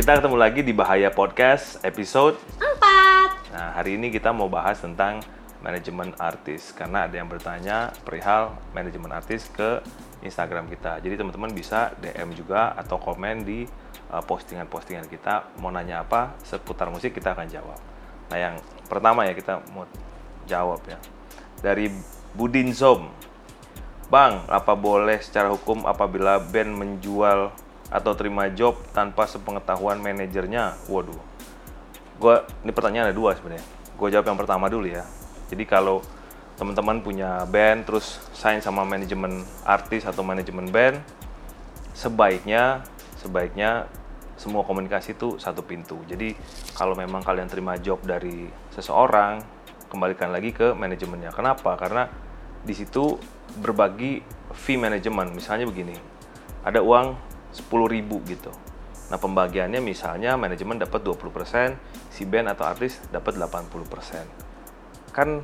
Kita ketemu lagi di Bahaya Podcast episode Empat. Nah, hari ini kita mau bahas tentang manajemen artis karena ada yang bertanya perihal manajemen artis ke Instagram kita. Jadi teman-teman bisa DM juga atau komen di uh, postingan-postingan kita mau nanya apa seputar musik kita akan jawab. Nah, yang pertama ya kita mau jawab ya. Dari Budin Zom. Bang, apa boleh secara hukum apabila band menjual atau terima job tanpa sepengetahuan manajernya? Waduh. Gua ini pertanyaan ada dua sebenarnya. Gue jawab yang pertama dulu ya. Jadi kalau teman-teman punya band terus sign sama manajemen artis atau manajemen band, sebaiknya sebaiknya semua komunikasi itu satu pintu. Jadi kalau memang kalian terima job dari seseorang, kembalikan lagi ke manajemennya. Kenapa? Karena di situ berbagi fee manajemen. Misalnya begini, ada uang 10.000 gitu. Nah, pembagiannya misalnya manajemen dapat 20%, si band atau artis dapat 80%. Kan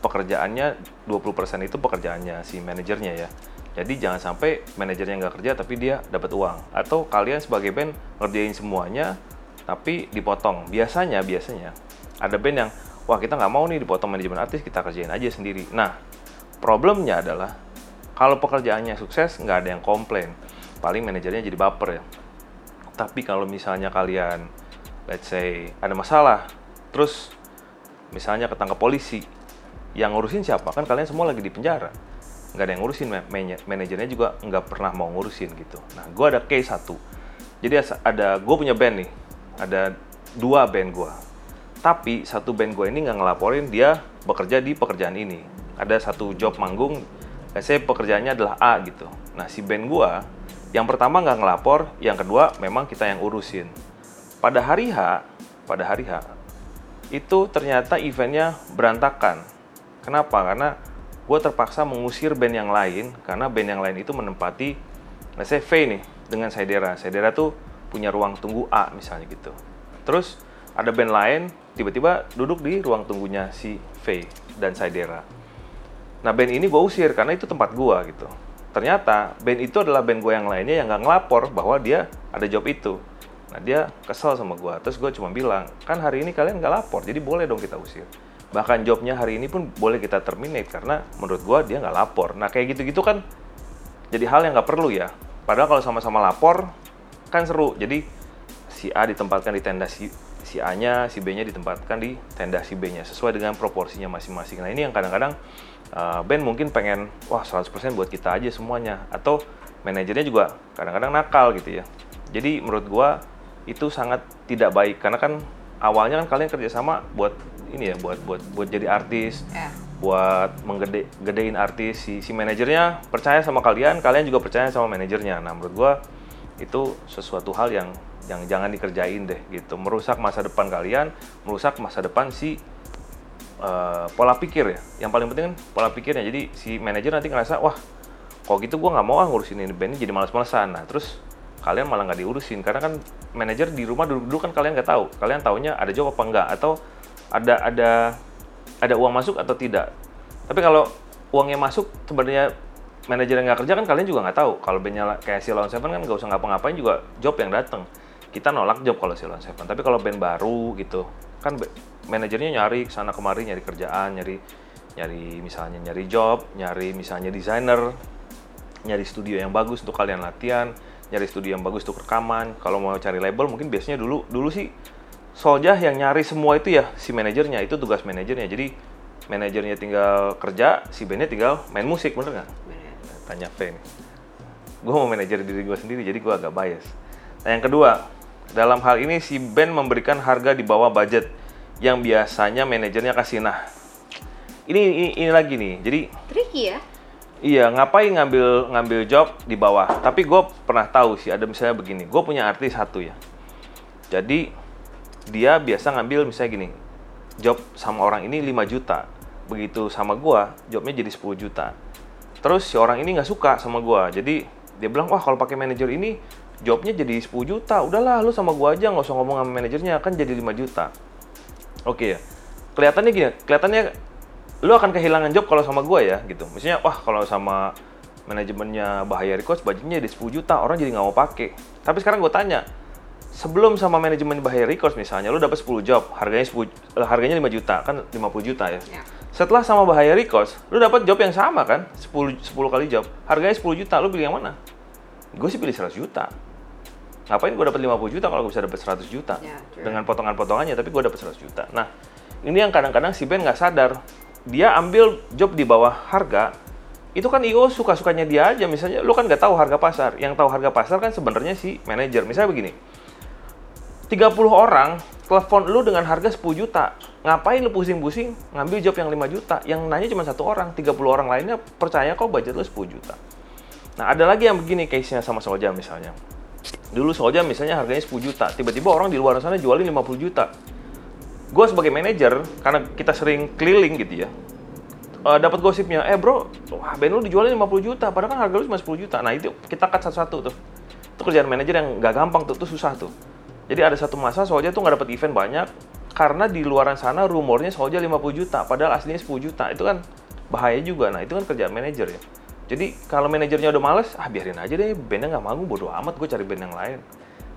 pekerjaannya 20% itu pekerjaannya si manajernya ya. Jadi jangan sampai manajernya nggak kerja tapi dia dapat uang. Atau kalian sebagai band ngerjain semuanya tapi dipotong. Biasanya, biasanya ada band yang, wah kita nggak mau nih dipotong manajemen artis, kita kerjain aja sendiri. Nah, problemnya adalah kalau pekerjaannya sukses nggak ada yang komplain. Paling manajernya jadi baper ya. Tapi kalau misalnya kalian, let's say ada masalah, terus misalnya ketangkap polisi, yang ngurusin siapa? Kan kalian semua lagi di penjara. Nggak ada yang ngurusin, manajernya juga nggak pernah mau ngurusin gitu. Nah, gue ada case satu. Jadi ada, gue punya band nih, ada dua band gue. Tapi satu band gue ini nggak ngelaporin dia bekerja di pekerjaan ini. Ada satu job manggung, saya pekerjaannya adalah A gitu. Nah, si band gue, yang pertama nggak ngelapor, yang kedua memang kita yang urusin. Pada hari H, pada hari H, itu ternyata eventnya berantakan. Kenapa? Karena gue terpaksa mengusir band yang lain karena band yang lain itu menempati let's say V nih dengan Saidera. Saidera tuh punya ruang tunggu A misalnya gitu. Terus ada band lain tiba-tiba duduk di ruang tunggunya si V dan Saidera. Nah band ini gue usir karena itu tempat gue gitu. Ternyata band itu adalah band gue yang lainnya yang nggak ngelapor bahwa dia ada job itu. Nah dia kesel sama gue. Terus gue cuma bilang, kan hari ini kalian nggak lapor, jadi boleh dong kita usir. Bahkan jobnya hari ini pun boleh kita terminate karena menurut gue dia nggak lapor. Nah kayak gitu-gitu kan jadi hal yang nggak perlu ya. Padahal kalau sama-sama lapor kan seru. Jadi si A ditempatkan di tenda si, si A-nya, si B-nya ditempatkan di tenda si B-nya sesuai dengan proporsinya masing-masing. Nah ini yang kadang-kadang uh, band mungkin pengen wah 100% buat kita aja semuanya atau manajernya juga kadang-kadang nakal gitu ya. Jadi menurut gua itu sangat tidak baik karena kan awalnya kan kalian kerjasama buat ini ya buat buat buat jadi artis, Ya. buat menggede gedein artis si si manajernya percaya sama kalian, kalian juga percaya sama manajernya. Nah menurut gua itu sesuatu hal yang yang jangan dikerjain deh gitu, merusak masa depan kalian, merusak masa depan si uh, pola pikir ya. Yang paling penting kan pola pikirnya. Jadi si manajer nanti ngerasa wah kok gitu gua nggak mau ah ngurusin ini band ini jadi malas-malesan. Nah terus kalian malah nggak diurusin. Karena kan manajer di rumah duduk-duduk kan kalian nggak tahu. Kalian taunya ada job apa enggak atau ada ada ada uang masuk atau tidak? Tapi kalau uangnya masuk sebenarnya manajer yang nggak kerja kan kalian juga nggak tahu. Kalau bandnya kayak Silon Seven kan nggak usah ngapa-ngapain juga job yang datang kita nolak job kalau Silon Seven. Tapi kalau band baru gitu kan manajernya nyari sana kemari nyari kerjaan nyari nyari misalnya nyari job nyari misalnya desainer nyari studio yang bagus untuk kalian latihan nyari studio yang bagus untuk rekaman. Kalau mau cari label mungkin biasanya dulu dulu sih Soljah yang nyari semua itu ya si manajernya itu tugas manajernya. Jadi manajernya tinggal kerja, si bandnya tinggal main musik, bener nggak? Tanya nih. Gue mau manajer diri gue sendiri, jadi gue agak bias. Nah yang kedua, dalam hal ini si band memberikan harga di bawah budget yang biasanya manajernya kasih. Nah, ini ini, ini lagi nih. Jadi Tricky ya. Iya, ngapain ngambil ngambil job di bawah? Tapi gue pernah tahu sih, ada misalnya begini. Gue punya artis satu ya. Jadi dia biasa ngambil misalnya gini, job sama orang ini 5 juta. Begitu sama gue, jobnya jadi 10 juta. Terus si orang ini nggak suka sama gue, jadi dia bilang, wah kalau pakai manajer ini jobnya jadi 10 juta. Udahlah, lu sama gue aja nggak usah ngomong sama manajernya, kan jadi 5 juta. Oke ya, kelihatannya gini, kelihatannya lu akan kehilangan job kalau sama gue ya gitu. Misalnya wah kalau sama manajemennya Bahaya Records budgetnya di 10 juta, orang jadi nggak mau pakai. Tapi sekarang gue tanya, sebelum sama manajemen Bahaya Records misalnya, lu dapat 10 job, harganya 10, eh, harganya 5 juta, kan 50 juta ya. Ya. Setelah sama Bahaya Records, lu dapat job yang sama kan, 10 10 kali job, harganya 10 juta, lu pilih yang mana? Gue sih pilih 100 juta. Ngapain gue dapat 50 juta kalau gue bisa dapat 100 juta Ya, true. dengan potongan-potongannya, tapi gue dapat 100 juta. Nah, ini yang kadang-kadang si band nggak sadar, dia ambil job di bawah harga, itu kan IO suka-sukanya dia aja. Misalnya, lu kan nggak tahu harga pasar. Yang tahu harga pasar kan sebenarnya si manajer. Misalnya begini, 30 orang telepon lu dengan harga 10 juta. Ngapain lu pusing-pusing ngambil job yang 5 juta? Yang nanya cuma satu orang, 30 orang lainnya percaya kok budget lu 10 juta. Nah, ada lagi yang begini case-nya sama Soja misalnya. Dulu Soja misalnya harganya 10 juta, tiba-tiba orang di luar sana jualin 50 juta. Gue sebagai manajer, karena kita sering keliling gitu ya, eh, dapat gosipnya, eh bro, wah band lu dijualin 50 juta, padahal kan harga lu cuma 10 juta. Nah itu kita cut satu-satu tuh. Itu kerjaan manajer yang nggak gampang tuh, itu susah tuh. Jadi ada satu masa Soja tuh nggak dapat event banyak, karena di luaran sana rumornya Soja 50 juta, padahal aslinya 10 juta. Itu kan bahaya juga. Nah itu kan kerjaan manajer ya. Jadi kalau manajernya udah males, ah biarin aja deh, bandnya nggak manggung, bodo amat, gue cari band yang lain.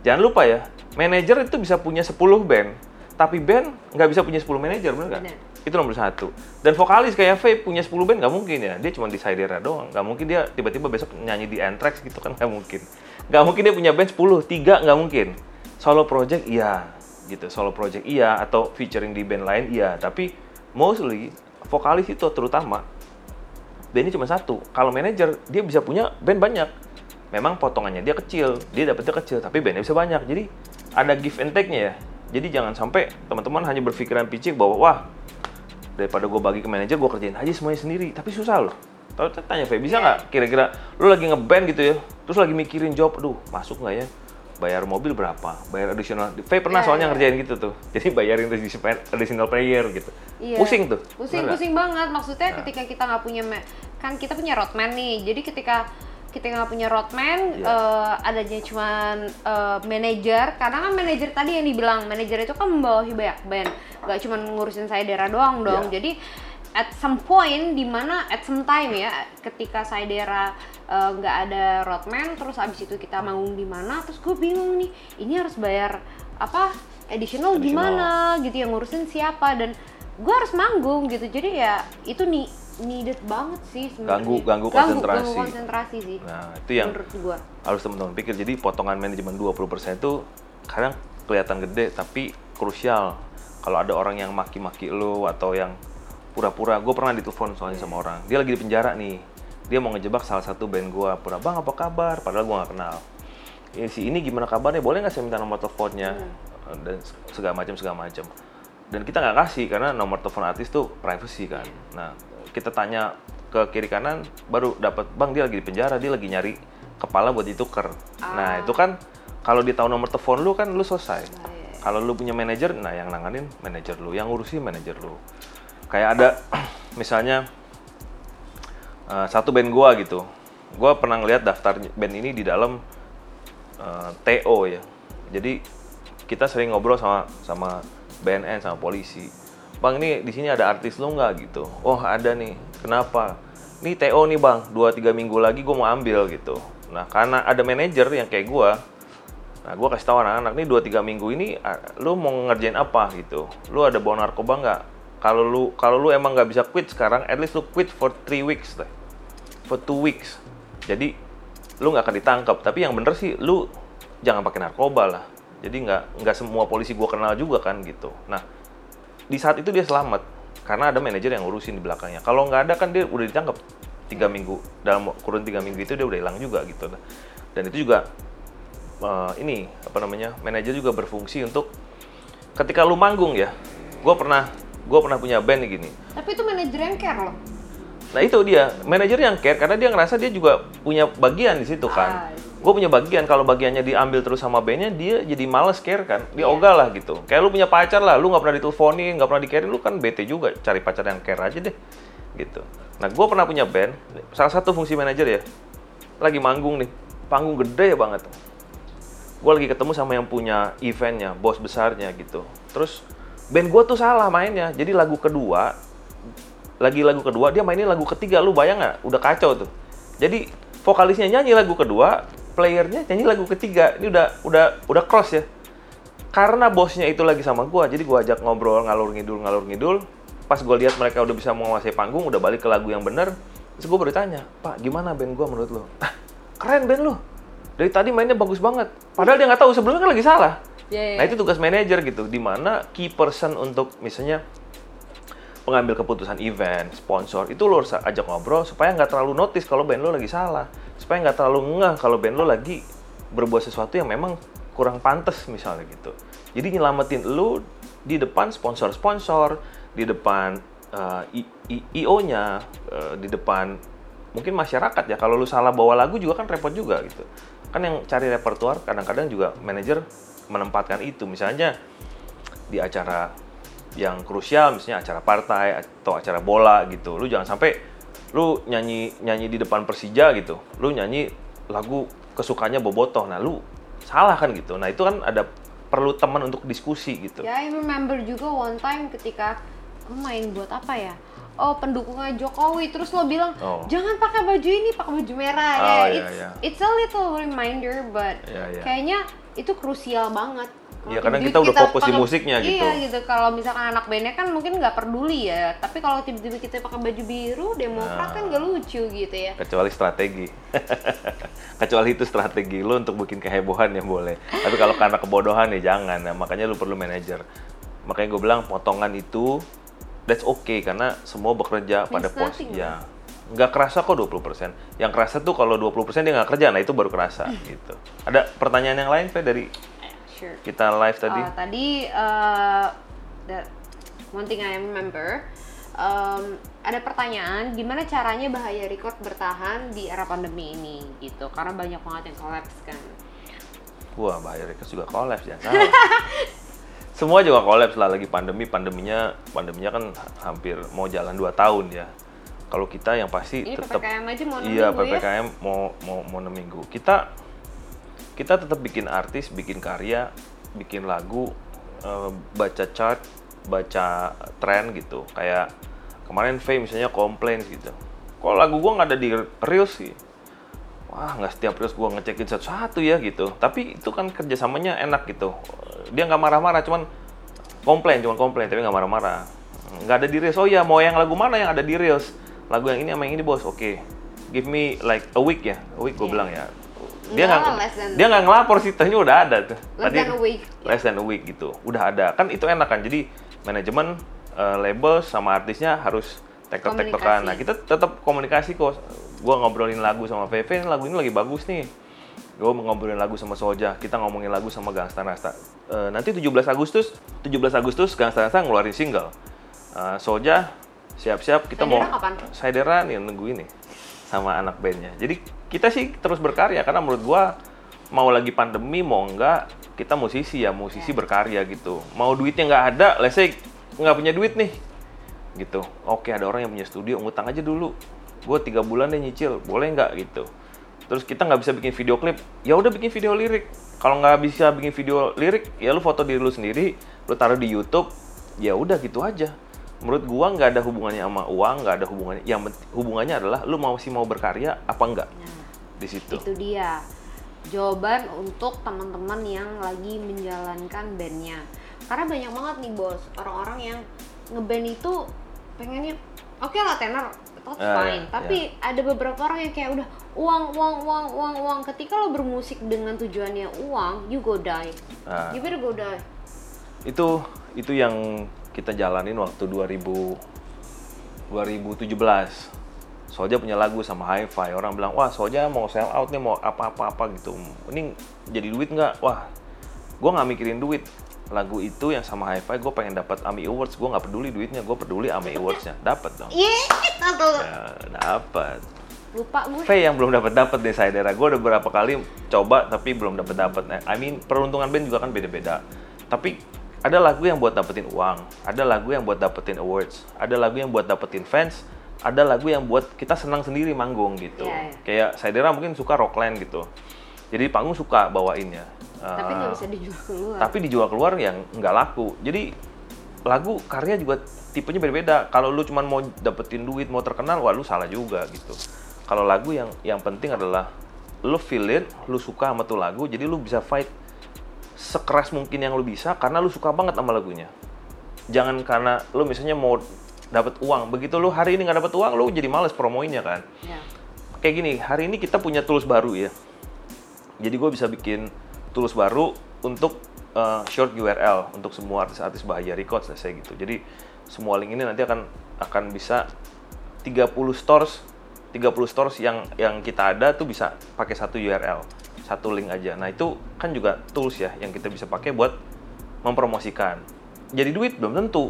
Jangan lupa ya, manajer itu bisa punya 10 band, tapi band nggak bisa punya 10 manajer, bener nggak? Itu nomor satu. Dan vokalis kayak Faye punya 10 band nggak mungkin ya, dia cuma di doang. Nggak mungkin dia tiba-tiba besok nyanyi di Anthrax gitu kan, nggak mungkin. Nggak mungkin dia punya band 10, tiga nggak mungkin. Solo project iya, gitu. Solo project iya, atau featuring di band lain iya. Tapi mostly vokalis itu terutama bandnya cuma satu. Kalau manajer dia bisa punya band banyak. Memang potongannya dia kecil, dia dapetnya kecil, tapi bandnya bisa banyak. Jadi ada give and take-nya ya. Jadi jangan sampai teman-teman hanya berpikiran picik bahwa wah daripada gue bagi ke manajer gue kerjain aja semuanya sendiri. Tapi susah loh. Tahu tanya Fe, bisa nggak kira-kira lu lagi ngeband gitu ya, terus lagi mikirin job, aduh masuk nggak ya? Bayar mobil berapa? Bayar additional. Fe pernah Iya, soalnya iya. ngerjain gitu tuh. Jadi bayarin additional player gitu. Iya. Pusing tuh. Pusing, Bener pusing banget. Maksudnya Nah. ketika kita nggak punya, kan kita punya roadman nih. Jadi ketika kita nggak punya roadman, Iya. eh, adanya cuman eh, manajer. Karena kan manajer tadi yang dibilang manajer itu kan membawahi banyak band, nggak cuman ngurusin saya daerah doang dong. Iya. Jadi at some point di mana at some time ya ketika saya daerah eh, nggak ada roadman terus abis itu kita manggung di mana terus gue bingung nih ini harus bayar apa additional, Additional. gimana gitu yang ngurusin siapa dan gue harus manggung gitu jadi ya itu nih needed banget sih sebenarnya. Ganggu- ganggu konsentrasi. ganggu konsentrasi sih Nah, itu yang menurut gue harus teman-teman pikir. Jadi potongan manajemen 20% itu kadang kelihatan gede tapi krusial. Kalau ada orang yang maki-maki lu atau yang pura-pura, gue pernah ditelepon soalnya sama orang. Dia lagi di penjara nih. Dia mau ngejebak salah satu band gue. Pura, bang apa kabar? Padahal gue nggak kenal. "Ya, si ini gimana kabarnya? Boleh nggak saya minta nomor teleponnya? Dan segala macam segala macam. Dan kita nggak kasih karena nomor telepon artis tuh privacy kan. Nah, kita tanya ke kiri kanan, baru dapat bang dia lagi di penjara, dia lagi nyari kepala buat ditukar. Nah itu kan kalau dia tahu nomor telepon lu kan lu selesai. Kalau lu punya manajer, nah yang nanganin manajer lu, yang ngurusin manajer lu. Kayak ada misalnya eh, satu band gua gitu, gua pernah ngeliat daftar band ini di dalam eh, TO ya. Jadi kita sering ngobrol sama sama BNN sama polisi. Bang ini di sini ada artis lu nggak gitu? Oh ada nih. Kenapa? Ini TO nih bang. Dua tiga minggu lagi gue mau ambil gitu. Nah karena ada manajer yang kayak gua, nah gua kasih tahu anak-anak nih dua tiga minggu ini lu mau ngerjain apa gitu? Lu ada bawa narkoba nggak? Kalau lu kalau lu emang nggak bisa quit sekarang, at least lu quit for three weeks deh. For two weeks. Jadi lu nggak akan ditangkap. Tapi yang bener sih lu jangan pakai narkoba lah. Jadi nggak nggak semua polisi gua kenal juga kan gitu. Nah di saat itu dia selamat karena ada manajer yang ngurusin di belakangnya. Kalau nggak ada kan dia udah ditangkap tiga minggu dalam kurun tiga minggu itu dia udah hilang juga gitu. Dan itu juga eh, ini apa namanya manajer juga berfungsi untuk ketika lu manggung ya. Gue pernah gue pernah punya band gini. tapi itu manajer yang care loh Nah itu dia, manajer yang care karena dia ngerasa dia juga punya bagian di situ kan. Ah, Gue punya bagian, kalau bagiannya diambil terus sama bandnya, dia jadi males care kan. Dia Iya. ogah lah gitu. Kayak lu punya pacar lah, lu nggak pernah diteleponin, nggak pernah di lu kan bete juga. Cari pacar yang care aja deh, gitu. Nah gue pernah punya band, salah satu fungsi manajer ya, lagi manggung nih, panggung gede banget. Gue lagi ketemu sama yang punya eventnya, bos besarnya gitu. Terus band gue tuh salah mainnya, jadi lagu kedua lagi lagu kedua dia mainin lagu ketiga. Lu bayang nggak? Udah kacau tuh. Jadi vokalisnya nyanyi lagu kedua playernya nyanyi lagu ketiga. Ini udah udah udah cross ya. Karena bosnya itu lagi sama gua jadi gua ajak ngobrol ngalur ngidul ngalur ngidul. Pas gua lihat mereka udah bisa menguasai panggung udah balik ke lagu yang bener terus gua bertanya pak gimana band gua menurut lo ah keren band lo dari tadi mainnya bagus banget. Padahal dia nggak tahu sebelumnya kan lagi salah. Iya, iya. nah itu tugas manajer gitu. Di mana key person untuk misalnya pengambil keputusan event, sponsor, itu lo harus ajak ngobrol supaya nggak terlalu notice kalau band lo lagi salah, supaya nggak terlalu ngeh kalau band lo lagi berbuat sesuatu yang memang kurang pantas misalnya gitu. Jadi nyelamatin lo di depan sponsor-sponsor, di depan uh, I- IO-nya, uh, di depan mungkin masyarakat ya. Kalau lu salah bawa lagu juga kan repot juga gitu. Kan yang cari repertuar kadang-kadang juga manajer menempatkan itu. Misalnya di acara yang krusial misalnya acara partai atau acara bola gitu lu jangan sampai lu nyanyi nyanyi di depan Persija gitu lu nyanyi lagu kesukanya Bobotoh nah lu salah kan gitu nah itu kan ada perlu teman untuk diskusi gitu Ya, I remember juga one time ketika gue main buat apa ya? Oh, pendukungnya Jokowi. Terus lo bilang, Oh. jangan pakai baju ini, pakai baju merah. Oh, ya, iya, it's, iya. it's a little reminder, but Iya, iya. kayaknya itu krusial banget. Iya, kadang tiba-tiba kita udah fokus di musiknya gitu. Iya, gitu. Kalau misalkan anak bandnya kan mungkin nggak peduli ya. Tapi kalau tiba-tiba kita pakai baju biru, demokrat kan Nah. nggak lucu gitu ya. kecuali strategi. Kecuali itu strategi lu untuk bikin kehebohan ya boleh. Tapi kalau karena kebodohan ya jangan. Nah, makanya lu perlu manajer. Makanya gue bilang potongan itu that's okay. Karena semua bekerja pada Means pos. nothing, ya. Nggak kerasa kok 20% yang kerasa tuh kalau 20% dia nggak kerja. Nah itu baru kerasa gitu. Ada pertanyaan yang lain Fe dari Kita live tadi Uh, tadi uh, that one thing I remember um, ada pertanyaan gimana caranya bahaya record bertahan di era pandemi ini gitu karena banyak banget yang collapse kan Wah, Bahaya Records juga kolaps ya. Semua juga kolaps lah lagi pandemi. Pandeminya pandeminya kan hampir mau jalan 2 tahun ya. Kalau kita yang pasti ini tetap ppkm aja mau Iya, nunggu ya PPKM mau mau mau 6 minggu. Kita kita tetap bikin artis, bikin karya, bikin lagu, eh, baca chart, baca tren gitu. Kayak kemarin Faye misalnya komplain gitu. Kok lagu gua nggak ada di Reels sih? Wah, nggak setiap Reels gua ngecekin satu-satu ya gitu. Tapi itu kan kerjasamanya enak gitu. Dia nggak marah-marah, cuman komplain, cuman komplain, tapi nggak marah-marah. Nggak ada di Reels. Oh ya, mau yang lagu mana yang ada di Reels? Lagu yang ini sama yang ini bos, oke. Give me like a week ya, a week gue Iya. bilang ya. Dia nggak dia nggak ngelapor sih, tehnya udah ada tuh. Less than a week. Less than a week gitu, udah ada. Kan itu enak kan, jadi manajemen, eh, label sama artisnya harus tektok-tektokan. Komunikasi. Nah kita tetap komunikasi kok. Gue ngobrolin lagu sama VV, ini lagu ini lagi bagus nih. Gue ngobrolin lagu sama Soja, kita ngomongin lagu sama Gangsta Nasta. Eh, nanti 17 Agustus, 17 Agustus Gangsta Nasta ngeluarin single. Eh, Soja, siap-siap kita mau. Saidera kapan? Saidera nih nunggu ini sama anak bandnya. Jadi kita sih terus berkarya karena menurut gua mau lagi pandemi mau enggak kita musisi ya musisi berkarya gitu. Mau duitnya nggak ada, let's say nggak punya duit nih, gitu. Oke ada orang yang punya studio ngutang aja dulu. Gue tiga bulan deh nyicil, boleh nggak gitu. Terus kita nggak bisa bikin video klip, ya udah bikin video lirik. Kalau nggak bisa bikin video lirik, ya lu foto diri lu sendiri, lu taruh di YouTube, ya udah gitu aja. Menurut gua nggak ada hubungannya sama uang, nggak ada hubungannya. Yang hubungannya adalah lu mau sih mau berkarya apa enggak Nah, di situ. itu dia. Jawaban untuk teman-teman yang lagi menjalankan bandnya. Karena banyak banget nih bos. Orang-orang yang ngeband itu pengennya oke lah tenor that's Ah, fine. ya, tapi ada beberapa orang yang kayak udah uang uang uang uang uang. Ketika lo bermusik dengan tujuannya uang you go die. Nah, you better go die. Itu itu yang kita jalanin waktu 2000 2017 Soja punya lagu sama Hi-Fi. Orang bilang wah Soja mau sell out nih mau apa-apa-apa gitu. Ini jadi duit nggak? Wah gue nggak mikirin duit. Lagu itu yang sama Hi-Fi gue pengen dapat AMI Awards. Gue nggak peduli duitnya gue peduli AMI Awardsnya. Dapat dong. Yeay, satu ya, dapat lupa gue V yang belum dapat dapat deh saya daerah. Gue udah beberapa kali coba tapi belum dapat dapat I mean peruntungan band juga kan beda-beda. Tapi ada lagu yang buat dapetin uang ada lagu yang buat dapetin awards ada lagu yang buat dapetin fans ada lagu yang buat kita senang sendiri manggung gitu. Iya, iya. kayak saya daerah mungkin suka rockland gitu. Jadi panggung suka bawainnya. Tapi nggak bisa dijual keluar. tapi dijual keluar yang nggak laku. Jadi lagu karya juga tipenya beda-beda kalau lu cuman mau dapetin duit mau terkenal wah lu salah juga gitu. Kalau lagu yang yang penting adalah lu feel it lu suka sama tuh lagu jadi lu bisa fight sekeras mungkin yang lu bisa karena lu suka banget sama lagunya. Jangan karena lu misalnya mau dapat uang. Begitu lu hari ini nggak dapat uang lu jadi males promoinnya kan. Ya. kayak gini hari ini kita punya tools baru ya. Jadi gue bisa bikin tools baru untuk uh, short URL untuk semua artis-artis Bahaya Records let's say gitu. Jadi semua link ini nanti akan akan bisa 30 stores 30 stores yang yang kita ada tuh bisa pakai satu URL satu link aja. Nah itu kan juga tools ya yang kita bisa pakai buat mempromosikan. Jadi duit belum tentu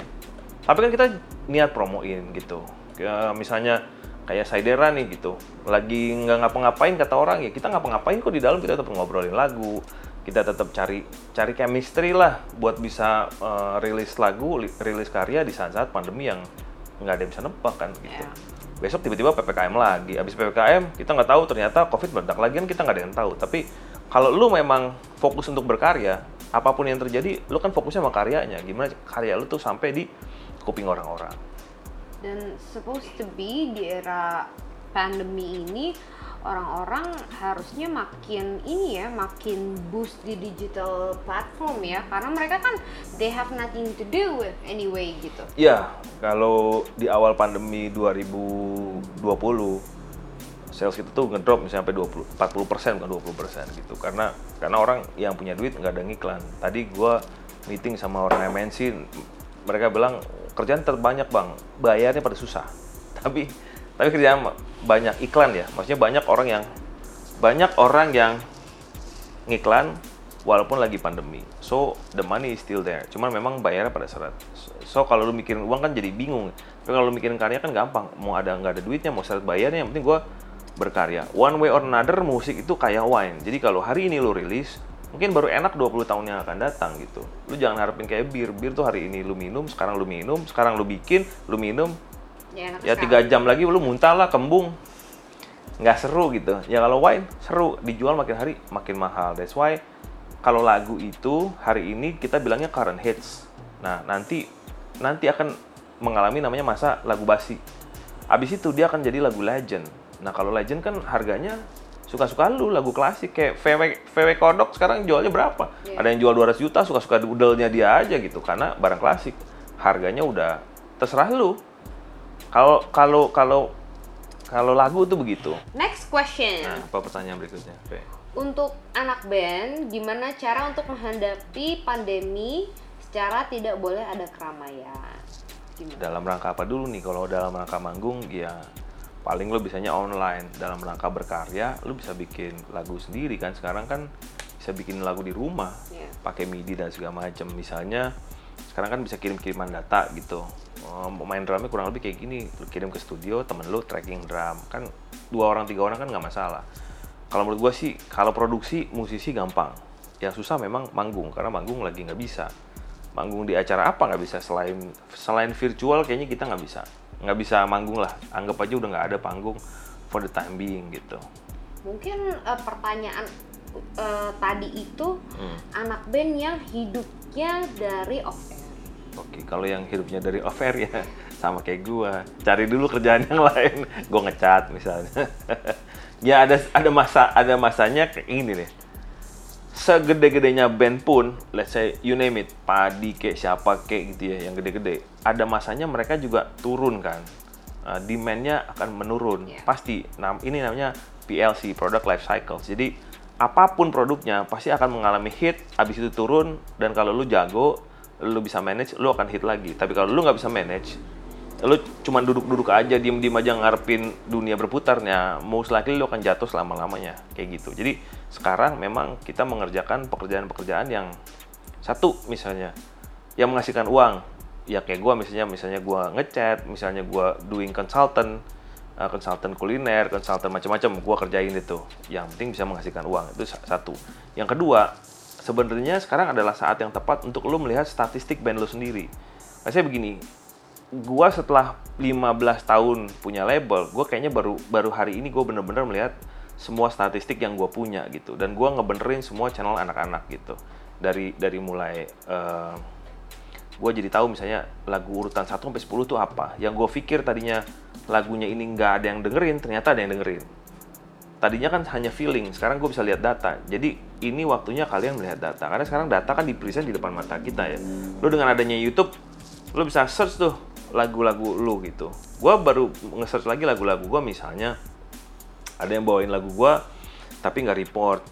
tapi kan kita niat promoin gitu. Kayak misalnya kayak Saidera nih gitu lagi nggak ngapa-ngapain kata orang ya kita ngapa-ngapain kok di dalam kita tetap ngobrolin lagu kita tetap cari cari chemistry lah buat bisa eh, rilis lagu li- rilis karya di saat-saat pandemi yang nggak ada yang bisa nebak kan gitu. Ya. Besok tiba-tiba ppkm lagi. Abis ppkm kita nggak tahu ternyata covid meledak lagi kan kita nggak ada yang tahu. Tapi kalau lu memang fokus untuk berkarya apa pun yang terjadi lu kan fokusnya sama karyanya. Gimana karya lu tuh sampai di kuping orang-orang. Dan supposed to be di era pandemi ini orang-orang harusnya makin ini ya, makin boost di digital platform ya, karena mereka kan they have nothing to do with anyway gitu. Ya, kalau di awal pandemi 2020 sales kita tuh ngedrop misalnya sampai 20 40 persen bukan 20 persen gitu. Karena karena orang yang punya duit nggak ada ngiklan tadi gua meeting sama orang MNC mereka bilang kerjaan terbanyak bang. Bayarnya pada susah. Tapi tapi kerjaan banyak iklan ya maksudnya banyak orang yang banyak orang yang ngiklan walaupun lagi pandemi. So the money is still there. Cuman memang bayarnya pada seret. So kalau lu mikirin uang kan jadi bingung. Tapi kalau lu mikirin karya kan gampang. Mau ada nggak ada duitnya, mau seret bayarnya, yang penting gua berkarya. One way or another musik itu kayak wine. Jadi kalau hari ini lu rilis, mungkin baru enak 20 tahun yang akan datang gitu. Lu jangan harapin kayak bir. Bir tuh hari ini lu minum, sekarang lu minum, sekarang lu bikin, lu minum, Ya, ya tiga jam lagi lu muntah lah kembung. Nggak seru gitu. Ya kalau wine seru. Dijual makin hari makin mahal. That's why kalau lagu itu hari ini kita bilangnya current hits. Nah nanti nanti akan mengalami namanya masa lagu basi. Abis itu dia akan jadi lagu legend. Nah kalau legend kan harganya suka-suka lu lagu klasik. Kayak VW VW Kodok sekarang jualnya berapa? Iya. ada yang jual 200 juta suka-suka udelnya dia aja gitu. Karena barang klasik. Harganya udah terserah lu kalau kalau kalau kalau lagu tuh begitu. Next question. Nah, apa pertanyaan berikutnya? Fe? Untuk anak band, gimana cara untuk menghadapi pandemi secara tidak boleh ada keramaian? Gimana? Dalam rangka apa dulu nih? Kalau dalam rangka manggung, ya paling lo bisanya online. Dalam rangka berkarya, lo bisa bikin lagu sendiri kan. Sekarang kan bisa bikin lagu di rumah, Iya. pakai MIDI dan segala macam. Misalnya sekarang kan bisa kirim-kiriman data gitu. Oh, mau main drumnya kurang lebih kayak gini, lu kirim ke studio, temen lu tracking drum, kan dua orang tiga orang kan nggak masalah. Kalau menurut gua sih, kalau produksi musisi gampang. Yang susah memang manggung, karena manggung lagi nggak bisa. Manggung di acara apa nggak bisa selain selain virtual kayaknya kita nggak bisa, nggak bisa manggung lah. Anggap aja udah nggak ada panggung for the time being gitu. Mungkin eh, pertanyaan eh, tadi itu Hmm. anak band yang hidupnya dari off air. Oke, kalau yang hidupnya dari off air ya sama kayak gua. Cari dulu kerjaan yang lain. Gua ngecat misalnya. ya ada ada masa ada masanya kayak ini nih. Segede-gedenya band pun, let's say you name it, padi kayak siapa kayak gitu ya yang gede-gede. Ada masanya mereka juga turun kan. Uh, demand-nya akan menurun. Iya. Pasti. Nah, ini namanya PLC, Product Life Cycle. Jadi apa pun produknya pasti akan mengalami hit, habis itu turun dan kalau lu jago, lu bisa manage, lu akan hit lagi. Tapi kalau lu nggak bisa manage, lu cuma duduk-duduk aja, diem-diem aja ngarepin dunia berputarnya, most likely lu akan jatuh selama-lamanya. Kayak gitu. Jadi sekarang memang kita mengerjakan pekerjaan-pekerjaan yang satu misalnya yang menghasilkan uang ya kayak gua misalnya misalnya gua ngechat misalnya gua doing consultant uh, konsultan kuliner konsultan macam-macam gua kerjain itu yang penting bisa menghasilkan uang itu sa- satu yang kedua sebenarnya sekarang adalah saat yang tepat untuk lo melihat statistik band lo sendiri. Saya begini gua setelah 15 tahun punya label gua kayaknya baru baru hari ini gua bener-bener melihat semua statistik yang gue punya gitu. Dan gua ngebenerin semua channel anak-anak gitu. Dari dari mulai eh, gue jadi tahu misalnya lagu urutan 1 sampai 10 tuh apa. Yang gue pikir tadinya lagunya ini nggak ada yang dengerin ternyata ada yang dengerin tadinya kan hanya feeling, sekarang gue bisa lihat data. Jadi ini waktunya kalian melihat data. Karena sekarang data kan di present di depan mata kita ya. Lo dengan adanya YouTube, lo bisa search tuh lagu-lagu lu gitu. Gue baru nge-search lagi lagu-lagu gue misalnya ada yang bawain lagu gue tapi nggak report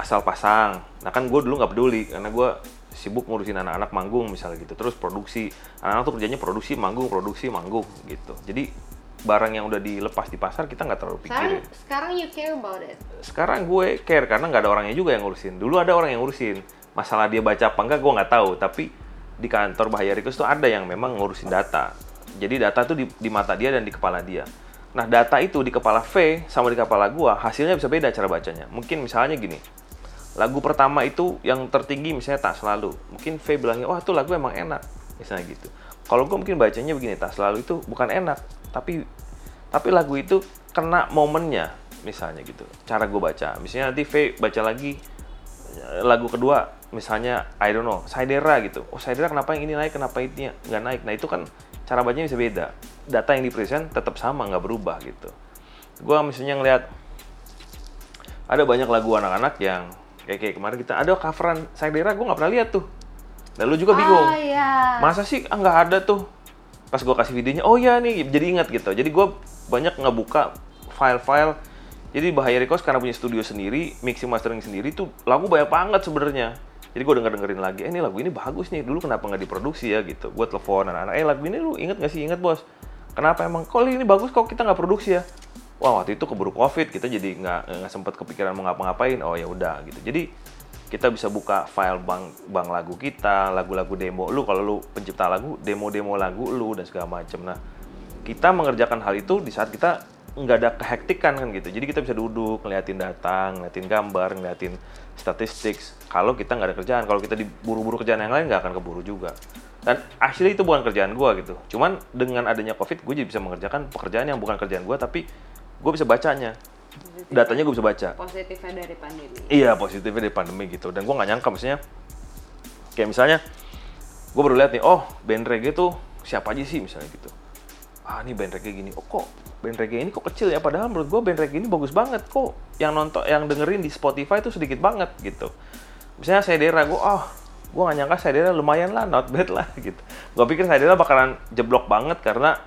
asal pasang. Nah kan gue dulu nggak peduli karena gue sibuk ngurusin anak-anak manggung misalnya gitu. Terus produksi anak-anak tuh kerjanya produksi manggung, produksi manggung gitu. Jadi barang yang udah dilepas di pasar kita nggak terlalu Sekarang, pikirin. sekarang you care about it. Sekarang gue care karena nggak ada orangnya juga yang ngurusin. Dulu ada orang yang ngurusin. Masalah dia baca apa enggak gue nggak tahu. Tapi di kantor Bahaya Rikus tuh ada yang memang ngurusin data. Jadi data tuh di, di mata dia dan di kepala dia. Nah data itu di kepala V sama di kepala gue hasilnya bisa beda cara bacanya. Mungkin misalnya gini. Lagu pertama itu yang tertinggi misalnya tak selalu. Mungkin V bilangnya, wah tuh lagu emang enak. Misalnya gitu. Kalau gue mungkin bacanya begini, tak selalu itu bukan enak, tapi tapi lagu itu kena momennya misalnya gitu. Cara gue baca. Misalnya nanti V baca lagi eh, lagu kedua misalnya I don't know Saidera gitu. Oh Saidera kenapa yang ini naik kenapa ini nggak naik? Nah itu kan cara bacanya bisa beda. Data yang di present tetap sama nggak berubah gitu. Gue misalnya ngeliat ada banyak lagu anak-anak yang kayak kayak kemarin kita ada coveran Saidera gue nggak pernah lihat tuh. Dan lu juga bingung. Ah ya. masa sih ah, nggak ada tuh pas gue kasih videonya oh ya nih jadi ingat gitu. Jadi gue banyak ngebuka file-file. Jadi bahaya records karena punya studio sendiri mixing mastering sendiri tuh lagu banyak banget sebenarnya. Jadi gue denger dengerin lagi eh ini lagu ini bagus nih dulu kenapa nggak diproduksi ya? gitu. Gue telepon anak-anak eh lagu ini lu inget gak sih? Inget bos. Kenapa emang? Kok ini bagus kok kita nggak produksi ya. Wah waktu itu keburu covid kita jadi nggak nggak sempet kepikiran mau ngapa-ngapain. Oh ya udah gitu. Jadi kita bisa buka file bank bank lagu kita, lagu-lagu demo lu kalau lu pencipta lagu, demo-demo lagu lu dan segala macem. Nah, kita mengerjakan hal itu di saat kita nggak ada kehektikan kan gitu. Jadi kita bisa duduk, ngeliatin data, ngeliatin gambar, ngeliatin statistik. Kalau kita nggak ada kerjaan, kalau kita diburu-buru kerjaan yang lain nggak akan keburu juga. Dan actually itu bukan kerjaan gua gitu. Cuman dengan adanya covid, gue jadi bisa mengerjakan pekerjaan yang bukan kerjaan gua, tapi gue bisa bacanya. Datanya gue bisa baca. Positifnya dari pandemi. Iya positifnya dari pandemi gitu. Dan gue nggak nyangka maksudnya kayak misalnya gue baru lihat nih oh band reggae tuh siapa aja sih misalnya gitu. Ah ini band reggae gini. Oh kok band reggae ini kok kecil ya? Padahal menurut gue band reggae ini bagus banget. Kok yang nonton yang dengerin di Spotify tuh sedikit banget gitu. Misalnya saya daerah gue oh gue gak nyangka saya daerah lumayan lah not bad lah gitu. Gue pikir saya daerah bakalan jeblok banget karena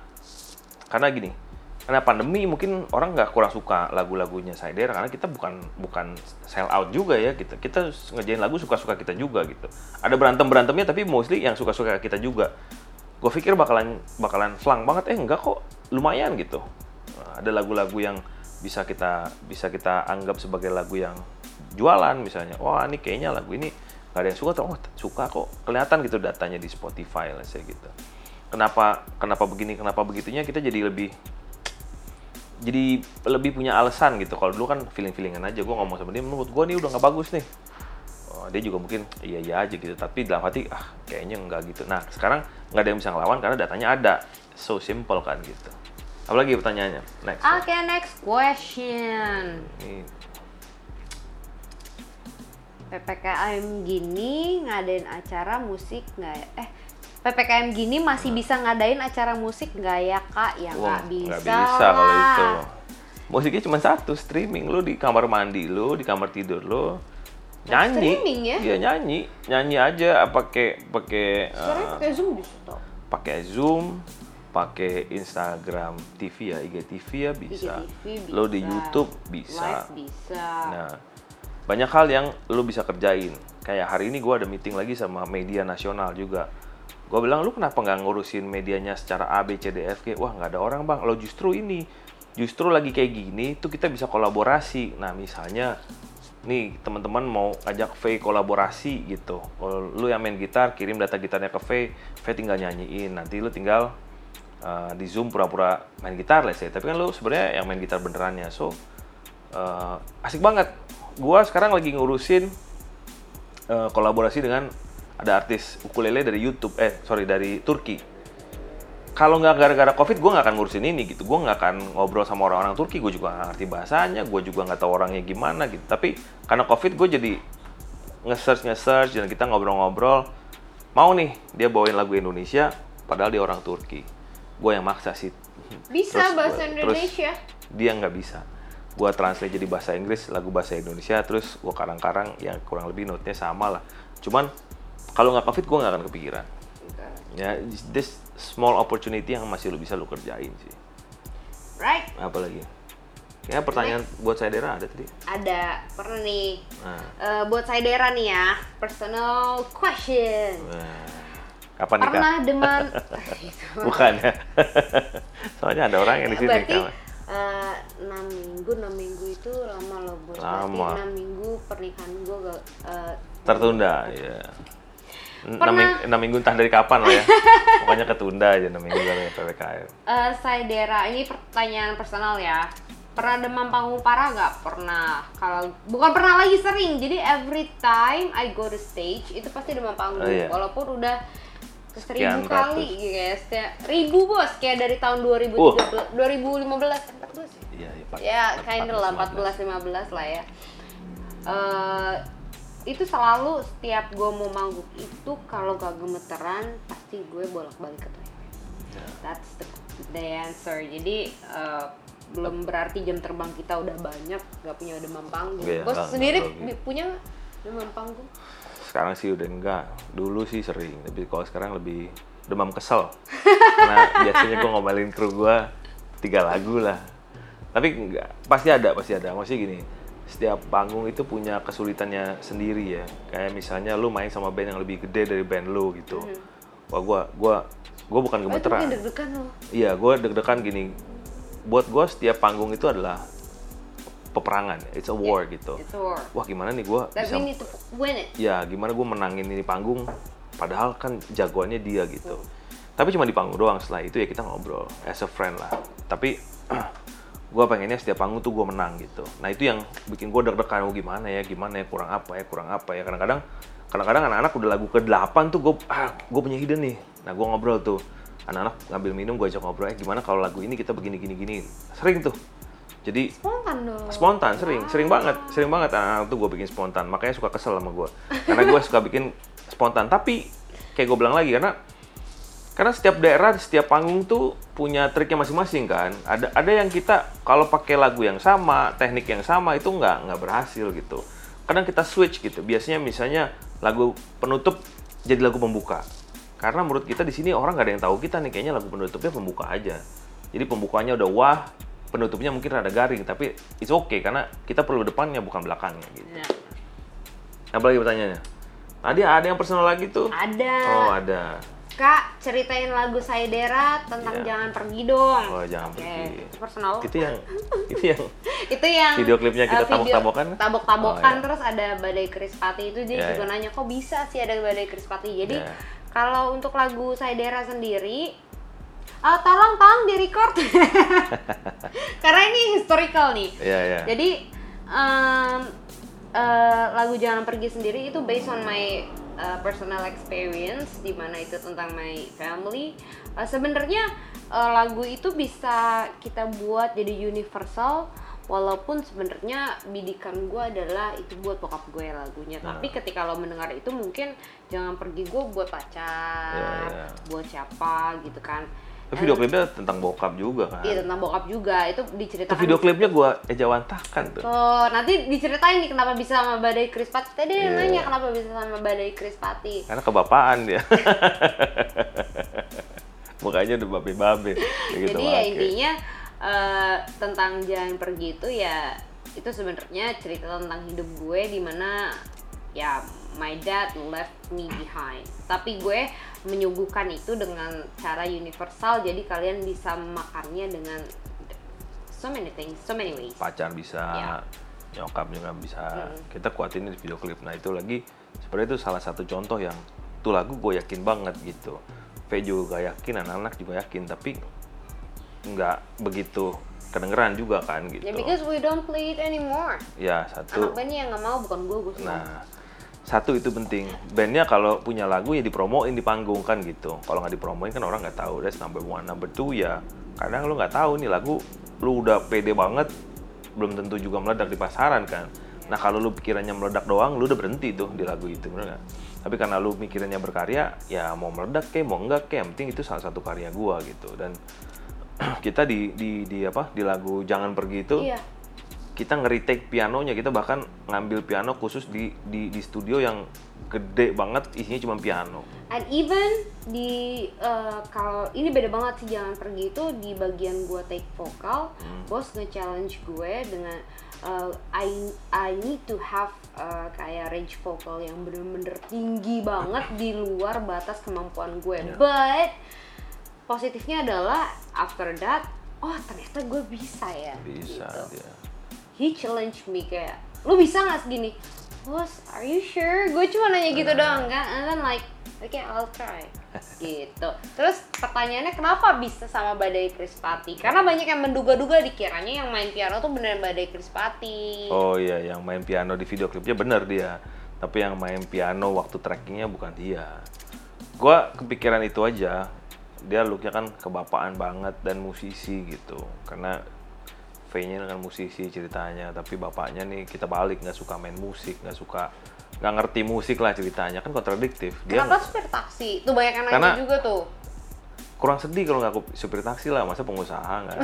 karena gini karena pandemi mungkin orang nggak kurang suka lagu-lagunya Saidera karena kita bukan bukan sell out juga ya gitu kita ngerjain lagu suka-suka kita juga gitu. Ada berantem berantemnya tapi mostly yang suka-suka kita juga. Gue pikir bakalan bakalan flang banget eh enggak kok lumayan gitu. Ada lagu-lagu yang bisa kita bisa kita anggap sebagai lagu yang jualan misalnya wah ini kayaknya lagu ini nggak ada yang suka tuh oh suka kok kelihatan gitu datanya di Spotify lah saya gitu. Kenapa kenapa begini kenapa begitunya kita jadi lebih jadi lebih punya alasan gitu. Kalau dulu kan feeling feelingan aja gue ngomong sama dia menurut gue nih udah nggak bagus nih. Oh, dia juga mungkin iya iya aja gitu. Tapi dalam hati ah kayaknya enggak gitu. Nah sekarang nggak ada yang bisa ngelawan karena datanya ada. So simple kan gitu. Apalagi pertanyaannya? Next. Oke, next question. Ini. PPKM gini ngadain acara musik nggak ya? Eh, PPKM gini masih bisa ngadain acara musik nggak ya kak? Ya nggak bisa, nggak bisa kalau lah. itu. Musiknya cuma satu, streaming. Lu di kamar mandi lu, di kamar tidur lu nyanyi. streaming ya? Iya nyanyi, nyanyi aja pakai pakai Sekarang eh, pakai zoom bisa tau. pakai Zoom, pakai Instagram TV ya, IGTV ya bisa. IGTV Lo di. YouTube bisa. Live bisa. Nah, banyak hal yang lo bisa kerjain. Kayak hari ini gua ada meeting lagi sama media nasional juga. Gue bilang, lu kenapa nggak ngurusin medianya secara A, B, C, D, F, G? Wah, nggak ada orang bang. Lo justru ini. Justru lagi kayak gini, tuh kita bisa kolaborasi. Nah, misalnya, nih teman-teman mau ajak V kolaborasi gitu. Kalau lu yang main gitar, kirim data gitarnya ke V, V tinggal nyanyiin. Nanti lu tinggal uh, di Zoom pura-pura main gitar, let's say. Tapi kan lu sebenarnya yang main gitar benerannya. So, uh, asik banget. Gua sekarang lagi ngurusin uh, kolaborasi dengan ada artis ukulele dari YouTube, eh sorry dari Turki. Kalau nggak gara-gara COVID, gue nggak akan ngurusin ini gitu. Gue nggak akan ngobrol sama orang-orang Turki. Gue juga nggak ngerti bahasanya. Gue juga nggak tahu orangnya gimana gitu. Tapi karena COVID, gue jadi nge-search nge-search dan kita ngobrol-ngobrol. Mau nih dia bawain lagu Indonesia, padahal dia orang Turki. Gue yang maksa sih. Bisa Terus bahasa gua- Indonesia. Terus dia nggak bisa. gua translate jadi bahasa Inggris lagu bahasa Indonesia terus gua karang-karang yang kurang lebih note-nya sama lah cuman kalau nggak covid gua nggak akan kepikiran. Ya this small opportunity yang masih lu bisa lu kerjain sih. Right. Apa lagi ya pertanyaan buat saya Dera ada tadi. Ada pernah nih. Nah, eh, buat saya Dera nih ya personal question. Nah, kapan nikah? Pernah demam bukan. Ya soalnya ada orang yang di sini berarti eh, enam minggu enam minggu itu lama loh bos. Lama. berarti enam minggu pernikahan gue gak eh, tertunda ya Pernah. ming- enam minggu entah dari kapan lah ya pokoknya ketunda aja enam minggu dari ppkm eh, saya Dera ini pertanyaan personal ya pernah demam panggung parah nggak pernah kalau bukan pernah lagi sering jadi every time I go to stage itu pasti demam panggung Oh, iya. walaupun udah seribu kali ratus. gitu ya setiap ribu bos kayak dari tahun 2013 Uh. 2015 14 iya iya, Pak. ya kinda lah 14, 14 15 lah ya Eh, itu selalu setiap gue mau manggung itu kalau gak gemeteran pasti gue bolak-balik ke toilet. Ya. that's the, the answer. Jadi eh, belum berarti jam terbang kita udah banyak gak punya demam panggung. Iya, bos sendiri punya demam panggung. Sekarang sih udah enggak. Dulu sih sering tapi kalau sekarang lebih demam kesel. Karena biasanya gue ngomelin kru gue tiga lagu lah. Tapi enggak pasti ada pasti ada. Maksudnya gini setiap panggung itu punya kesulitannya sendiri ya kayak misalnya lu main sama band yang lebih gede dari band lu gitu wah gue gua gue bukan oh, gemeteran deg-degan loh Iya, gue deg-degan gini. Buat gue setiap panggung itu adalah peperangan, it's a war gitu. it's a war Wah gimana nih gue that bisa, need to win it ya gimana gue menangin ini panggung, padahal kan jagoannya dia gitu. Tapi cuma di panggung doang. Setelah itu ya kita ngobrol as a friend lah. Tapi gue pengennya setiap panggung tuh gue menang gitu. Nah itu yang bikin gue deg-degan. Oh gimana ya, gimana ya, kurang apa ya, kurang apa ya. Kadang-kadang kadang-kadang anak-anak udah lagu ke-8 tuh gue ah gue punya ide nih. Nah gue ngobrol tuh. Anak-anak ngambil minum, gue ajak ngobrol, eh gimana kalau lagu ini kita begini gini gini. Sering tuh. Jadi spontan dong spontan sering sering banget sering banget anak tuh gue bikin spontan makanya suka kesel sama gue karena gue suka bikin spontan tapi kayak gue bilang lagi karena karena setiap daerah setiap panggung tuh punya triknya masing-masing kan? Ada ada yang kita kalau pakai lagu yang sama teknik yang sama itu nggak nggak berhasil gitu. Kadang kita switch gitu. Biasanya misalnya lagu penutup jadi lagu pembuka. Karena menurut kita di sini orang nggak ada yang tahu kita nih kayaknya lagu penutupnya pembuka aja. Jadi pembukanya udah wah penutupnya mungkin rada garing tapi it's okay karena kita perlu depannya bukan belakangnya gitu. Ya. apa lagi pertanyaannya? Tadi ada yang personal lagi tuh? Ada. Oh ada Kak, ceritain lagu Saidera tentang Iya. jangan pergi dong. Oh, Jangan Oke, Pergi. personal. itu yang itu yang itu yang Video klipnya kita eh, tabok-tabokan? tabok-tabokan Oh, iya. terus ada badai krispati itu dia Iya, juga iya. nanya kok bisa sih ada badai krispati jadi Iya. kalau untuk lagu Saidera sendiri ah, tolong tolong di record karena ini historical nih Iya, iya. jadi em, eh, lagu jangan pergi sendiri itu based on my uh, personal experience di mana itu tentang my family Uh, sebenarnya uh, lagu itu bisa kita buat jadi universal walaupun sebenarnya bidikan gue adalah itu buat bokap gue lagunya Nah. tapi ketika lo mendengar itu mungkin jangan pergi gue buat pacar Iya, iya. buat siapa gitu kan Tapi video klipnya tentang bokap juga kan iya tentang bokap juga itu itu diceritakan video klipnya gue ejawantakan tuh Tuh, nanti diceritain nih kenapa bisa sama Badai Krispati. Tadi Iya. nanya kenapa bisa sama Badai Krispati. karena kebapaan dia mukanya udah babe-babe gitu Jadi ya intinya eh, tentang jangan pergi itu ya itu sebenarnya cerita tentang hidup gue di mana ya my dad left me behind. Tapi gue menyuguhkan itu dengan cara universal jadi kalian bisa makannya dengan so many things, so many ways. pacar bisa Iya. nyokap juga bisa kita kuatin di video klip nah itu lagi sebenarnya itu salah satu contoh yang tuh lagu gue yakin banget gitu V juga yakin anak-anak juga yakin tapi nggak begitu kedengeran juga kan gitu Ya because we don't play it anymore. ya satu Anak bandnya yang nggak mau bukan gue, gue. Nah, satu itu penting. Bandnya kalau punya lagu ya dipromoin di panggung kan gitu. Kalau nggak dipromoin kan orang nggak tahu. That's number one. Number two ya kadang lu nggak tahu nih lagu lu udah pede banget, belum tentu juga meledak di pasaran kan. Nah kalau lu pikirannya meledak doang, lu udah berhenti tuh di lagu itu, bener nggak? Tapi karena lu mikirannya berkarya, ya mau meledak kayak mau enggak kayak, yang penting itu salah satu karya gua gitu. Dan kita di di di apa di lagu Jangan Pergi itu Iya. Kita nge-retake pianonya kita bahkan ngambil piano khusus di di di studio yang gede banget isinya cuma piano And even di eh, kalau ini beda banget sih jangan pergi itu di bagian gue take vokal, bos nge-challenge gue dengan eh, I I need to have eh, kayak range vokal yang bener-bener tinggi banget di luar batas kemampuan gue. But positifnya adalah after that, oh ternyata gue bisa ya. bisa gitu. dia He challenge me kayak, lu bisa nggak segini? Bos, are you sure? Gue cuma nanya gitu doang kan, and then like, okay I'll try. gitu. Terus pertanyaannya kenapa bisa sama Badai Krispati? Karena banyak yang menduga-duga dikiranya yang main piano tuh beneran Badai Krispati. oh iya yang main piano di video klipnya bener dia tapi yang main piano waktu trackingnya bukan dia gua kepikiran itu aja dia looknya kan kebapaan banget dan musisi gitu karena V-nya kan musisi ceritanya tapi bapaknya nih kita balik nggak suka main musik nggak suka nggak ngerti musik lah ceritanya kan kontradiktif dia Kenapa supir taksi? Tuh banyak yang nanya juga tuh. kurang sedih kalau nggak supir taksi lah masa pengusaha nggak-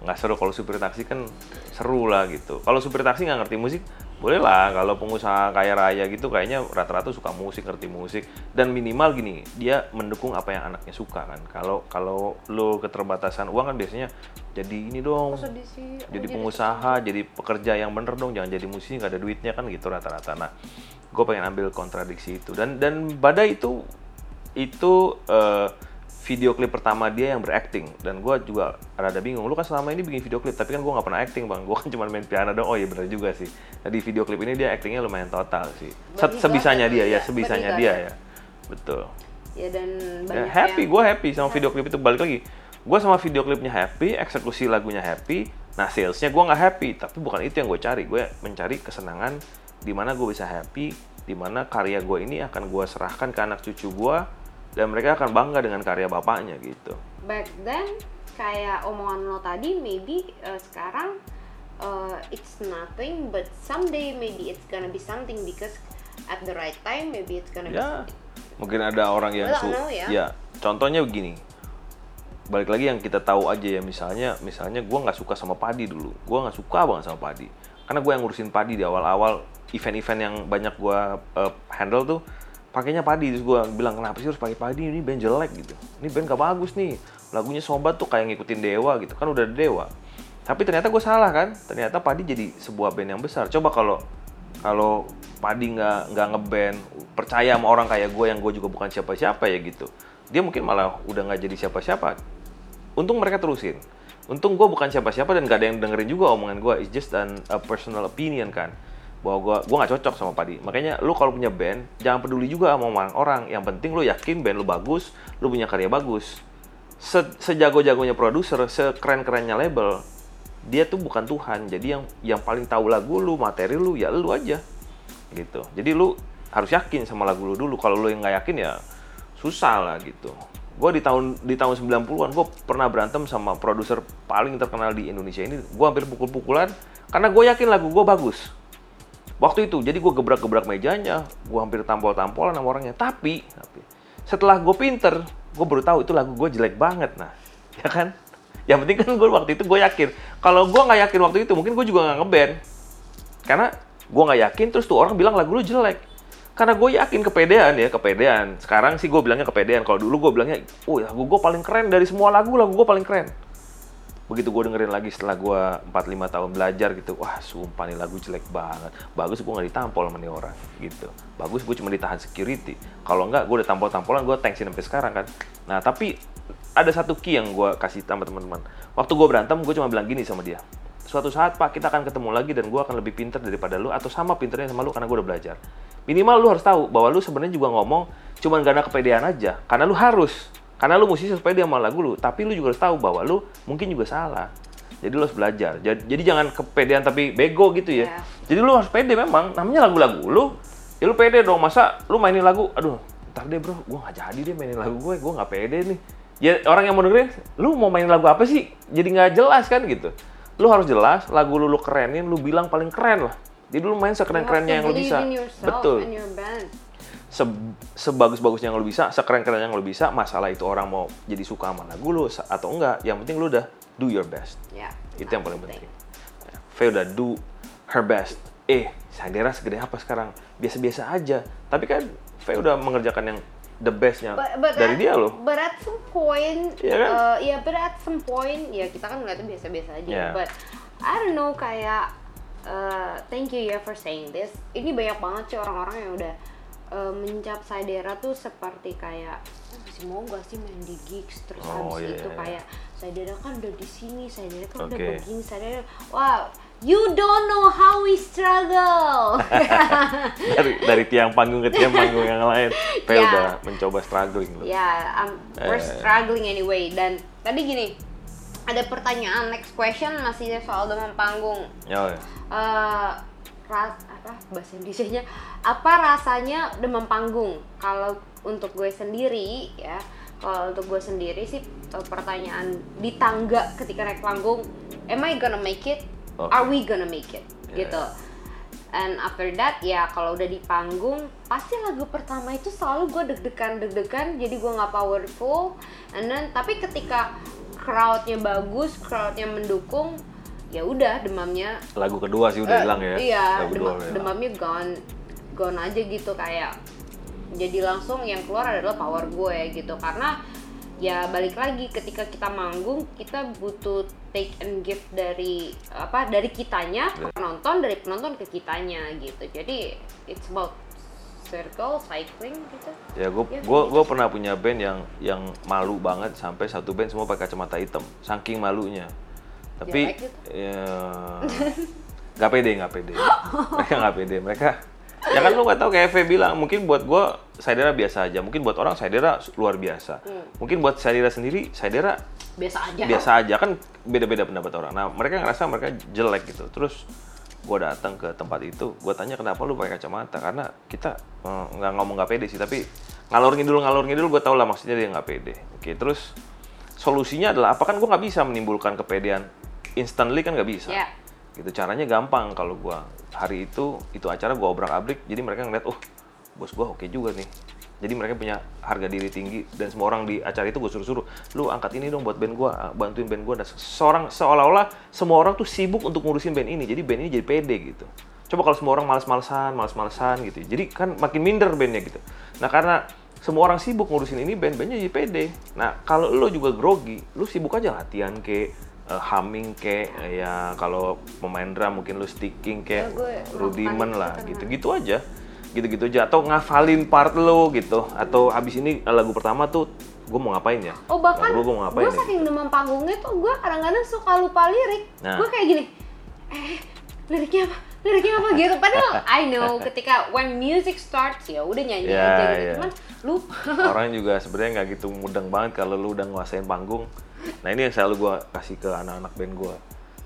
nggak seru kalau supir taksi kan seru lah gitu kalau supir taksi nggak ngerti musik boleh lah kalau pengusaha kaya raya gitu kayaknya rata-rata suka musik ngerti musik. Dan minimal gini dia mendukung apa yang anaknya suka kan. Kalau kalau lo keterbatasan uang kan biasanya jadi ini dong. Sih? Oh, jadi pengusaha jadi pekerja yang bener dong. Jangan jadi musisi nggak ada duitnya kan gitu rata-rata. Nah gue pengen ambil kontradiksi itu. Dan dan badai itu itu eh, video klip pertama dia yang berakting dan gue juga rada bingung lu kan selama ini bikin video klip tapi kan gue nggak pernah acting bang gue kan cuma main piano dong oh iya bener juga sih nah, di video klip ini dia actingnya lumayan total sih Se- sebisanya dia ya ya? sebisanya dia ya betul Ya dan Ya, happy, yang... gue happy sama video klip itu balik lagi. Gue sama video klipnya happy, eksekusi lagunya happy. Nah salesnya gue nggak happy, tapi bukan itu yang gue cari. Gue mencari kesenangan di mana gue bisa happy, di mana karya gue ini akan gue serahkan ke anak cucu gue dan mereka akan bangga dengan karya bapaknya gitu. back then kayak omongan lo tadi maybe uh, sekarang uh, it's nothing but someday maybe it's gonna be something because at the right time maybe it's gonna be Ya, something. mungkin ada orang yang su- know ya. ya. Contohnya begini. Balik lagi yang kita tahu aja ya misalnya, misalnya gue nggak suka sama padi dulu. Gue nggak suka banget sama padi. Karena gue yang ngurusin padi di awal-awal event-event yang banyak gue uh, handle tuh pakainya padi terus gue bilang kenapa sih harus pakai padi? Ini band jelek gitu. Ini band gak bagus nih. Lagunya sobat tuh kayak ngikutin dewa gitu. Kan udah dewa. Tapi ternyata gue salah kan? Ternyata padi jadi sebuah band yang besar. Coba kalau kalau padi nggak nggak ngeband percaya sama orang kayak gue yang gue juga bukan siapa-siapa ya gitu. Dia mungkin malah udah nggak jadi siapa-siapa. Untung mereka terusin. Untung gue bukan siapa-siapa dan gak ada yang dengerin juga omongan gue it's just an a personal opinion kan bahwa gue gue nggak cocok sama padi. Makanya lu kalau punya band jangan peduli juga sama omongan orang. Yang penting lu yakin band lu bagus lu punya karya bagus. Se- sejago-jagonya produser sekeren-kerennya label dia tuh bukan Tuhan. Jadi yang yang paling tahu lagu lu materi lu ya lu aja. Gitu. Jadi lu harus yakin sama lagu lu dulu. Kalau lu yang nggak yakin ya susah lah gitu. Gue di tahun di tahun 90-an gue pernah berantem sama produser paling terkenal di Indonesia ini. Gue hampir pukul-pukulan karena gue yakin lagu gue bagus waktu itu jadi gue gebrak-gebrak mejanya gue hampir tampol-tampolan sama orangnya. Tapi tapi setelah gue pinter gue baru tahu itu lagu gue jelek banget nah. Ya kan? Yang penting kan gue waktu itu gue yakin. Kalau gue nggak yakin waktu itu mungkin gue juga nggak ngeband. Karena gue nggak yakin terus tuh orang bilang lagu lu jelek. Karena gue yakin kepedean ya kepedean. Sekarang sih gue bilangnya kepedean. Kalau dulu gue bilangnya oh lagu gue paling keren dari semua lagu lagu gue paling keren begitu gue dengerin lagi setelah gue 4-5 tahun belajar gitu wah sumpah nih lagu jelek banget. Bagus gue nggak ditampol sama nih orang gitu. Bagus gue cuma ditahan security. Kalau nggak gue udah tampol-tampolan gue thanksin sampai sekarang kan. Nah tapi ada satu key yang gue kasih sama teman-teman. Waktu gue berantem gue cuma bilang gini sama dia suatu saat pak kita akan ketemu lagi dan gue akan lebih pinter daripada lu atau sama pinternya sama lu karena gue udah belajar. Minimal lu harus tahu bahwa lu sebenarnya juga ngomong cuman karena kepedean aja karena lu harus karena lu musisi supaya dia sama lagu lu tapi lu juga harus tahu bahwa lu mungkin juga salah. Jadi lu harus belajar. Jadi, jadi jangan kepedean tapi bego gitu ya. Iya. jadi lu harus pede memang. Namanya lagu-lagu lu ya lu pede dong. Masa lu mainin lagu aduh ntar deh bro gue nggak jadi deh mainin lagu gue gue nggak pede nih. Ya orang yang mau dengerin lu mau mainin lagu apa sih? Jadi nggak jelas kan gitu. Lu harus jelas lagu lu lu kerenin lu bilang paling keren lah. Jadi lu main sekeren-kerennya yang lu bisa. betul. And your band. Se- sebagus-bagusnya yang lu bisa, sekeren-kerennya yang lu bisa, masalah itu orang mau jadi suka sama lagu sa- atau enggak, yang penting lu udah do your best. Ya. Itu yang paling penting. penting. V Faye udah do her best. Eh, Sadera segede apa sekarang? Biasa-biasa aja. Tapi kan Faye udah mengerjakan yang the bestnya But, but dari at, dia loh. But at some point, Iya kan? uh, ya but at some point, ya kita kan ngeliatnya biasa-biasa aja. Yeah. But I don't know kayak, uh, thank you ya for saying this. Ini banyak banget sih orang-orang yang udah uh, mencap Saidera tuh seperti kayak "Oh, masih mau gak sih main di gigs terus Oh, habis iya, itu iya. kayak Saidera kan udah di sini, Saidera kan udah Oke. begini, Saidera, wow. You don't know how we struggle. dari dari tiang panggung ke tiang panggung yang lain. Faye Ya. udah mencoba struggling loh. Ya, um, we're Eh. struggling anyway. Dan tadi gini, ada pertanyaan next question masih soal demam panggung. Ya, ya. Eh, ras apa bahasa Indonesia-nya? Apa rasanya demam panggung? Kalau untuk gue sendiri ya, kalau untuk gue sendiri sih eh, pertanyaan di tangga ketika naik panggung, am I gonna make it? Oke. Are we gonna make it? Yeah. Gitu. And after that ya kalau udah di panggung pasti lagu pertama itu selalu gue deg-degan deg-degan jadi gue nggak powerful and then tapi ketika crowdnya bagus crowdnya mendukung ya udah demamnya Lagu kedua sih udah eh, hilang ya. iya Lagu demam- kedua udah hilang. demamnya gone gone aja gitu kayak jadi langsung yang keluar adalah power gue gitu karena ya balik lagi ketika kita manggung kita butuh take and give dari apa dari kitanya ke Iya. penonton dari penonton ke kitanya gitu jadi it's about circle cycling gitu Ya gue Ya, gua, gitu gua pernah punya band yang yang malu banget sampai satu band semua pakai kacamata hitam saking malunya. Tapi gitu. ya nggak pede nggak pede mereka nggak pede mereka ya kan lu nggak tahu kayak Eve bilang mungkin buat gua Saidera biasa aja mungkin buat orang Saidera luar biasa Hmm. mungkin buat Saidera sendiri Saidera biasa aja biasa aja kan beda-beda pendapat orang. Nah mereka ngerasa mereka jelek gitu. Terus gue datang ke tempat itu, gue tanya kenapa lu pakai kacamata? Karena kita eh, nggak ngomong nggak pede sih, tapi ngalor ngidul ngalor ngidul gue tau lah maksudnya dia nggak pede. Oke, terus solusinya adalah apa kan gue nggak bisa menimbulkan kepedean instantly kan nggak bisa. Ya. Gitu caranya gampang kalau gue hari itu itu acara gue obrak abrik, jadi mereka ngeliat, oh bos gue oke juga nih. Jadi mereka punya harga diri tinggi dan semua orang di acara itu gue suruh-suruh, lu angkat ini dong buat band gue, bantuin band gue. Dan seorang seolah-olah semua orang tuh sibuk untuk ngurusin band ini, jadi band ini jadi pede gitu. Coba kalau semua orang males-malesan, males-malesan gitu, jadi kan makin minder bandnya gitu. Nah karena semua orang sibuk ngurusin ini band, bandnya jadi pede. Nah kalau lo juga grogi, lu sibuk aja latihan ke humming ke ya kalau pemain drum mungkin lu sticking ke Ya, rudimen lah itu gitu-gitu aja gitu-gitu aja atau ngafalin part lo gitu atau abis ini eh, lagu pertama tuh gue mau ngapain ya Oh bahkan gue mau ngapain gue nih saking demam panggungnya tuh gue kadang-kadang suka lupa lirik. Nah. Gue kayak gini, eh liriknya apa? Liriknya apa gitu? Padahal I know ketika when music starts ya udah nyanyi Ya, aja gitu. ya. Cuman lupa. orang juga sebenarnya nggak gitu mudeng banget kalau lu udah nguasain panggung. Nah ini yang selalu gue kasih ke anak-anak band gue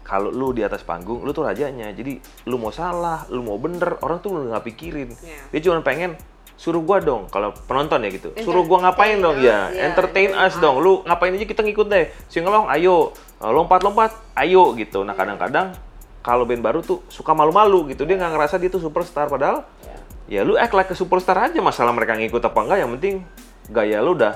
kalau lu di atas panggung lu tuh rajanya. Jadi lu mau salah lu mau bener orang tuh nggak pikirin. Iya. dia cuma pengen suruh gua dong. Kalau penonton ya gitu suruh gua ngapain dong? ya ya, entertain us entertain dong. Lu ngapain aja kita ngikut deh. Singelong ayo. Lompat-lompat ayo gitu. Nah kadang-kadang kalau band baru tuh suka malu-malu gitu. Dia nggak ngerasa dia tuh superstar. Padahal ya lu act like ke superstar aja. Masalah mereka ngikut apa enggak yang penting gaya lu udah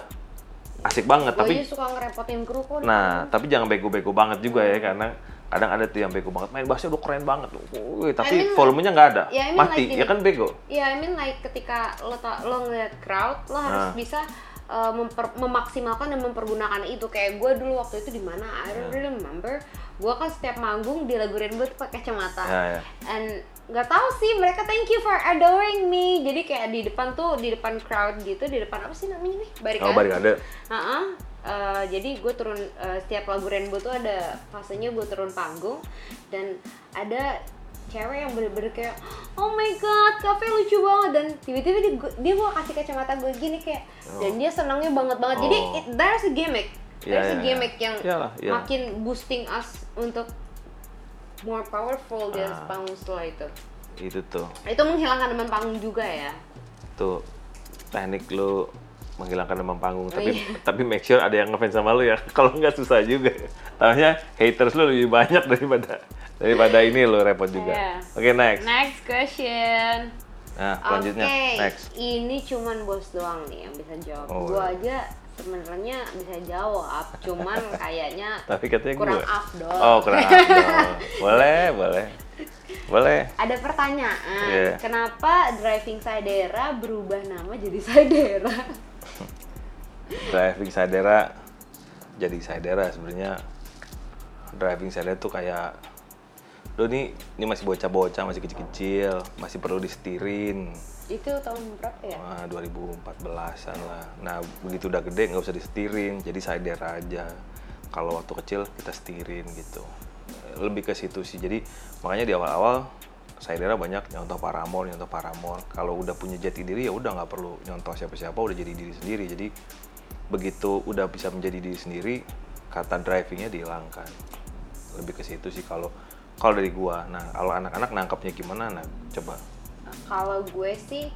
asik banget. Tapi aja suka ngerepotin kru kok. nah tapi jangan bego-bego banget juga ya. Karena kadang ada tuh yang bego banget. Main bassnya udah keren banget. Wih, tapi I mean, volumenya nggak ada. ya, I mean mati like ya kan bego? Iya, I mean like ketika lo lo ngeliat crowd, lo harus Nah. bisa uh, memper- memaksimalkan dan mempergunakan itu. Kayak gue dulu waktu itu di mana, I don't really remember. Gue kan setiap manggung di lagu Rainbow tuh pakai kacamata. Ya, ya. And nggak tahu sih mereka thank you for adoring me. Jadi kayak di depan tuh di depan crowd gitu, di depan apa sih namanya nih? Barikade. oh barikade Heeh. Eh, jadi gue turun eh, setiap lagu Rainbow tuh ada fasenya gue turun panggung dan ada cewek yang bener-bener kayak oh my god kafe lucu banget dan tiba-tiba dia, dia mau kasih kacamata gue gini kayak dan dia senangnya banget banget jadi Oh. it, there's a gimmick Iya, there's a iya, gimmick iya. yang Iyalah, iya. makin boosting us untuk more powerful di Ah. panggung setelah itu itu tuh itu menghilangkan teman panggung juga ya tuh teknik lu menghilangkan demam panggung tapi iya. tapi make sure ada yang ngefans sama lu ya kalau nggak susah juga tahunya haters lu lebih banyak daripada daripada ini lu repot juga Iya. oke next next question nah selanjutnya next ini cuman bos doang nih yang bisa jawab. Oh, Gua iya. aja sebenarnya bisa jawab, cuman kayaknya Tapi katanya kurang gue. afdol. Oh, kurang afdol. boleh, boleh. Boleh. Ada pertanyaan, Iya. kenapa driving Saidera berubah nama jadi Saidera? Driving Sadera jadi Sadera sebenarnya driving Sadera tuh kayak lo nih ini masih bocah-bocah masih kecil-kecil masih perlu disetirin Itu tahun berapa ya? Wah, 2014an lah nah begitu udah gede nggak usah disetirin jadi Sadera aja kalau waktu kecil kita setirin gitu lebih ke situ sih jadi makanya di awal-awal Saidera banyak nyontoh Paramore, nyontoh Paramore. Kalau udah punya jati diri ya udah nggak perlu nyontoh siapa-siapa, udah jadi diri sendiri. Jadi begitu udah bisa menjadi diri sendiri, kata drivingnya dihilangkan. Lebih ke situ sih kalau kalau dari gua. Nah kalau anak-anak nangkapnya gimana? Nah coba. Kalau gue sih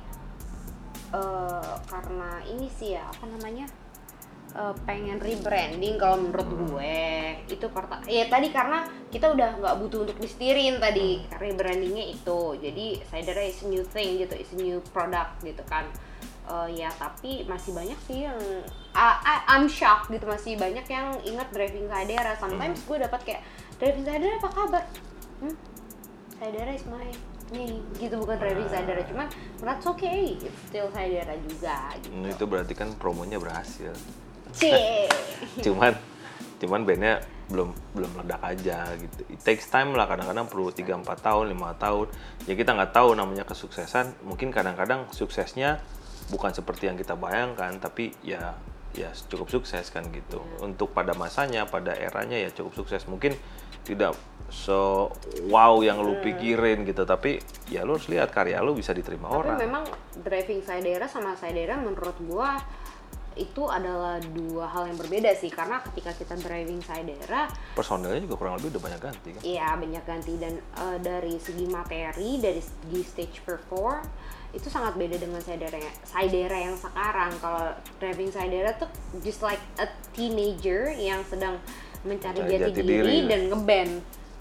eh, karena ini sih ya apa namanya eh, pengen rebranding kalau menurut gue. Itu perta ya tadi karena kita udah nggak butuh untuk disetirin tadi rebrandingnya itu. Jadi Saidera is a new thing gitu is a new product gitu kan. Eh, ya tapi masih banyak sih yang I- I'm shocked gitu masih banyak yang ingat driving Saidera sometimes gue dapat kayak driving Saidera apa kabar? Hmm? Saidara is my name gitu bukan driving Saidara cuman that's okay it's still Saidara juga gitu. Nah, itu berarti kan promonya berhasil. Cie. cuman cuman bandnya belum belum meledak aja gitu. It takes time lah kadang-kadang perlu 3-4 tahun lima tahun. Ya kita nggak tahu namanya kesuksesan. Mungkin kadang-kadang suksesnya bukan seperti yang kita bayangkan tapi ya ya cukup sukses kan gitu. Untuk pada masanya pada eranya ya cukup sukses. Mungkin tidak so wow yang lu pikirin gitu tapi ya lu harus lihat karya lu bisa diterima tapi orang memang driving Saidara sama Saidara menurut gua itu adalah dua hal yang berbeda sih karena ketika kita driving Saidara personelnya juga kurang lebih udah banyak ganti kan Iya banyak ganti dan eh, dari segi materi, dari segi stage perform itu sangat beda dengan Saidera Saidera yang sekarang. Kalau driving Saidera tuh just like a teenager yang sedang mencari Mencari jati, jati diri, diri. dan ngeband.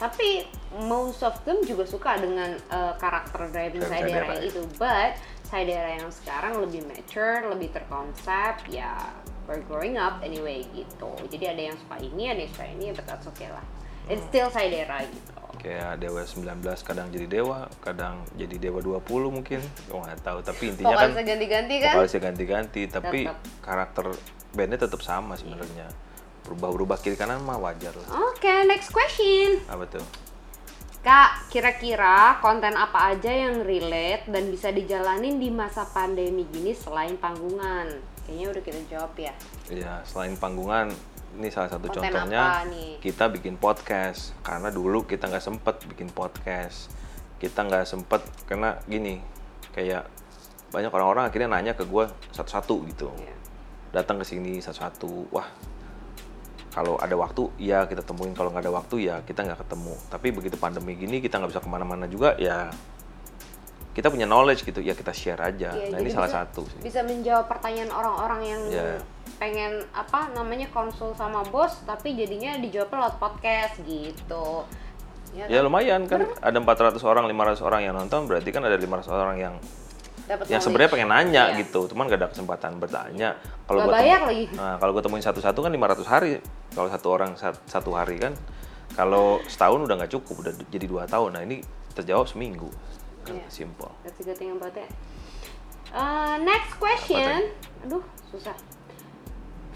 Tapi most of them juga suka dengan eh, karakter driving Driving Saidera Saidera, yang ya. itu. But Saidera yang sekarang lebih mature, lebih terkonsep, ya we're growing up anyway gitu. Jadi ada yang suka ini, ada yang suka ini, but that's okay lah. It's still Saidera gitu. kayak Dewa 19 kadang jadi Dewa, kadang jadi Dewa 20 mungkin, gue nggak tahu. Tapi intinya kan Vokalisnya ganti-ganti kan? vokalisnya ganti-ganti, tapi Tetep. karakter bandnya tetap sama sebenarnya. Berubah-berubah kiri kanan mah wajar lah. Oke, next question. Apa tuh? Kak, kira-kira konten apa aja yang relate dan bisa dijalanin di masa pandemi gini selain panggungan? Kayaknya udah kita jawab ya. Ya selain panggungan, ini salah satu Konten contohnya kita bikin podcast karena dulu kita nggak sempet bikin podcast. Kita nggak sempet karena gini, kayak banyak orang-orang akhirnya nanya ke gue satu-satu gitu. Iya. datang ke sini satu-satu wah kalau ada waktu ya kita temuin. Kalau nggak ada waktu ya kita nggak ketemu. Tapi begitu pandemi gini kita nggak bisa ke mana-mana juga ya kita punya knowledge gitu ya kita share aja. Iya, nah ini jadi salah bisa- satu sih. Bisa menjawab pertanyaan orang-orang yang Iya. pengen apa namanya konsul sama bos tapi jadinya dijawab lewat podcast gitu. Ya, ya lumayan kan. Ada 400 orang 500 orang yang nonton berarti kan ada 500 orang yang dapat yang sebenarnya pengen nanya Iya. gitu. Cuman gak ada kesempatan bertanya. Kalau bayar lagi. nah, kalau gue temuin satu-satu kan 500 hari kalau satu orang sat- satu hari kan kalau setahun udah nggak cukup udah jadi dua tahun nah ini terjawab seminggu kan Iya. simple That's a good thing about. Uh, next question. Aduh, susah.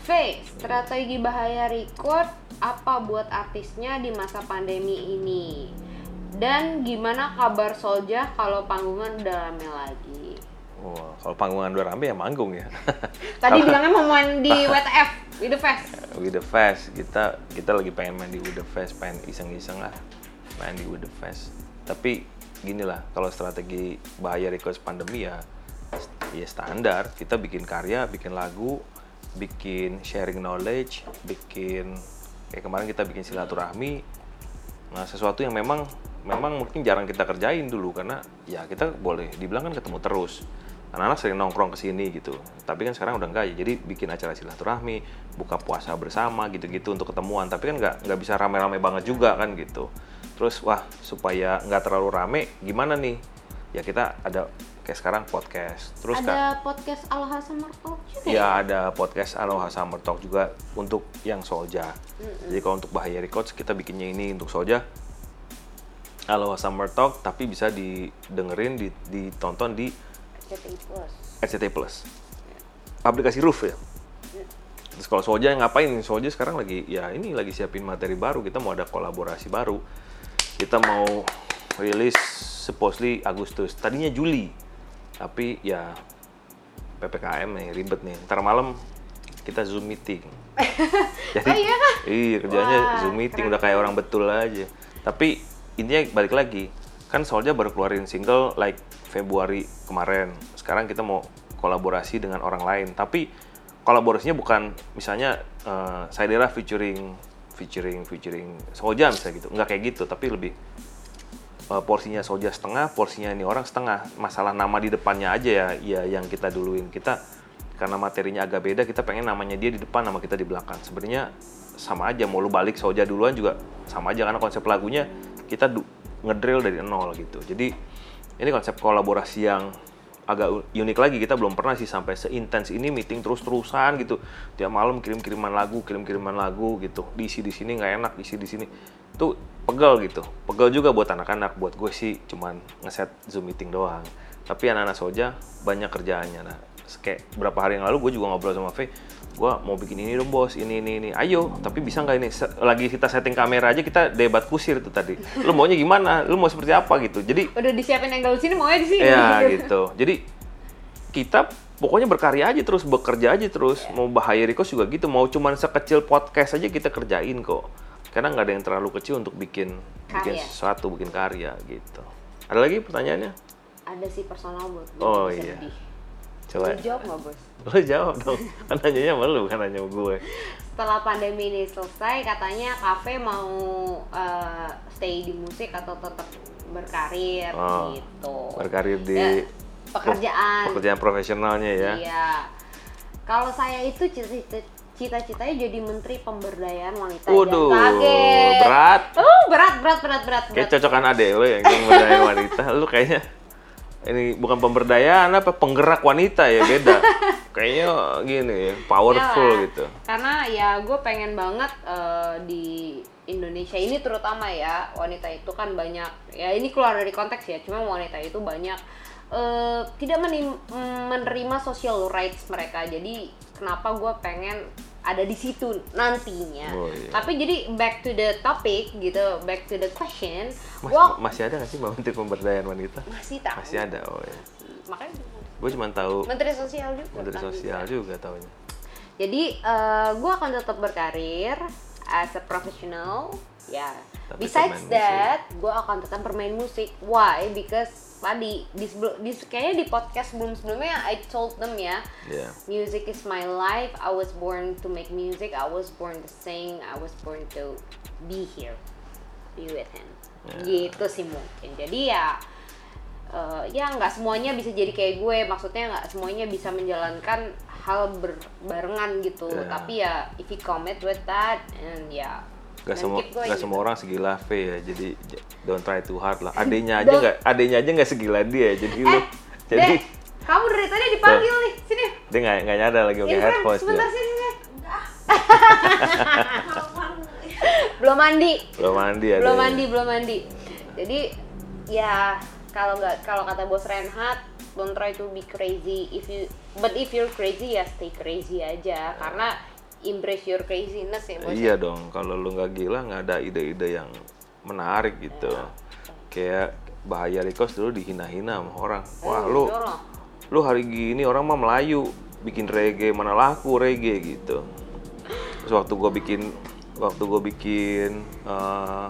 V, strategi bahaya record apa buat artisnya di masa pandemi ini? Dan gimana kabar Solja kalau panggungan udah rame lagi? Wah, kalau panggungan udah rame ya manggung ya. Tadi bilangnya mau main di WTF, with the Fest. With the Fest kita kita lagi pengen main di With the Fest pengen iseng-iseng lah main di With the Fest. Tapi gini lah kalau strategi bahaya request pandemi ya ya standar. Kita bikin karya bikin lagu bikin sharing knowledge bikin kayak kemarin kita bikin silaturahmi. Nah sesuatu yang memang memang mungkin jarang kita kerjain dulu karena ya kita boleh dibilang kan ketemu terus anak-anak sering nongkrong ke sini gitu. Tapi kan sekarang udah enggak ya. Jadi bikin acara silaturahmi buka puasa bersama gitu-gitu untuk ketemuan. Tapi kan nggak nggak bisa rame-rame banget juga kan gitu. Terus wah supaya nggak terlalu rame gimana nih? Ya kita ada kayak sekarang podcast. Terus kan ada podcast Aloha Summer Talk juga ya? ya? ada podcast Aloha Summer Talk juga untuk yang Solja jadi kalau untuk Bahaya Records kita bikinnya ini untuk Solja Aloha Summer Talk tapi bisa didengerin di- ditonton di RCTI Plus. Aplikasi Roof ya? Terus kalau Soja ngapain? Soja sekarang lagi ya ini lagi siapin materi baru. Kita mau ada kolaborasi baru. Kita mau rilis supposedly Agustus. Tadinya Juli tapi ya PPKM nih ribet nih. Ntar malam kita zoom meeting. Jadi Oh iya? kah? iya kerjanya Wah, zoom meeting keren, udah kayak orang betul aja. Tapi intinya balik lagi kan Solja baru keluarin single like Februari kemarin. Sekarang kita mau kolaborasi dengan orang lain. Tapi kolaborasinya bukan misalnya eh Saidera featuring featuring featuring Solja misalnya gitu. Nggak kayak gitu tapi lebih eh, porsinya Solja setengah porsinya ini orang setengah. Masalah nama di depannya aja ya ya yang kita duluin. Kita karena materinya agak beda kita pengen namanya dia di depan nama kita di belakang. Sebenarnya sama aja mau lu balik Soja duluan juga sama aja karena konsep lagunya kita ngedrill dari nol gitu. Jadi ini konsep kolaborasi yang agak unik lagi. Kita belum pernah sih sampai seintens ini meeting terus-terusan gitu. Tiap malam kirim-kiriman lagu kirim-kiriman lagu gitu. Diisi di sini nggak enak diisi di sini. Tuh pegel gitu. Pegel juga buat anak-anak. Buat gue sih cuman ngeset zoom meeting doang. Tapi anak-anak soja banyak kerjaannya. Nah kayak berapa hari yang lalu gue juga ngobrol sama Faye gue mau bikin ini dong bos ini ini ini. Ayo tapi bisa nggak ini? Lagi kita setting kamera aja kita debat kusir tuh tadi. Lu maunya gimana? Lu mau seperti apa? gitu. Jadi Udah disiapin angle sini maunya di sini. ya gitu. Jadi kita pokoknya berkarya aja terus bekerja aja terus. Mau bahaya request juga gitu. Mau cuman sekecil podcast aja kita kerjain kok. Karena nggak ada yang terlalu kecil untuk bikin bikin Karya. sesuatu bikin karya gitu. Ada lagi pertanyaannya? Ada sih personal buat gue. Oh, iya. sedih. Coba Lu jawab nggak bos? lo jawab dong kan nanyanya sama lu bukan nanya sama gue Setelah pandemi ini selesai, katanya kafe mau eh, stay di musik atau tetap berkarir Oh, gitu. berkarir di Ya, pekerjaan. pekerjaan profesionalnya ya Iya. Kalau saya itu cita-cita cita-citanya jadi menteri pemberdayaan wanita. Waduh, kaget. berat. Oh, berat, berat, berat, berat, kayak berat. cocokan adek lo yang pemberdayaan wanita lu kayaknya ini bukan pemberdayaan apa penggerak wanita ya beda. Kayaknya gini ya powerful Iyalah. gitu. Karena ya gue pengen banget eh, di Indonesia ini terutama ya wanita itu kan banyak. Ya ini keluar dari konteks ya cuma wanita itu banyak eh, tidak menim- menerima social rights mereka. Jadi kenapa gue pengen ada di situ nantinya Oh, iya. tapi jadi back to the topic gitu back to the question Mas, masih ada nggak sih menteri pemberdayaan wanita masih tahu masih ada oh ya makanya gue cuma tahu menteri sosial juga menteri kan sosial bisa. juga tahunya Jadi gue akan tetap berkarir as a professional. Ya. Tapi Besides that, gue akan tetap bermain musik. Why? Because tadi di sebelum di kayaknya di podcast sebelum sebelumnya I told them ya. ya Music is my life. I was born to make music. I was born to sing. I was born to be here, be with him. Gitu sih mungkin. Jadi ya, eh, ya nggak semuanya bisa jadi kayak gue. Maksudnya nggak semuanya bisa menjalankan hal berbarengan gitu. Ya. Tapi ya, if you commit with that, and ya. Gak dan semua gak gitu. semua orang segila V ya jadi don't try too hard lah adenya aja nggak adenya aja nggak segila dia jadi lu Eh, jadi Dek, kamu dari tadi dipanggil nih. Sini. dia nggak nggak nyadar lagi pakai headphones sebentar sini. belum mandi. belum mandi ada belum mandi belum mandi jadi ya kalau nggak kalau kata bos Renhat don't try to be crazy if you but if you're crazy ya stay crazy aja karena embrace your craziness ya bos Iya dong, kalau lu nggak gila nggak ada ide-ide yang menarik gitu. Iya. Kayak bahaya Rikos dulu dihina-hina sama orang. Wah lu, lu hari gini orang mah Melayu, bikin reggae mana laku reggae gitu. Terus waktu gue bikin, waktu gue bikin eh,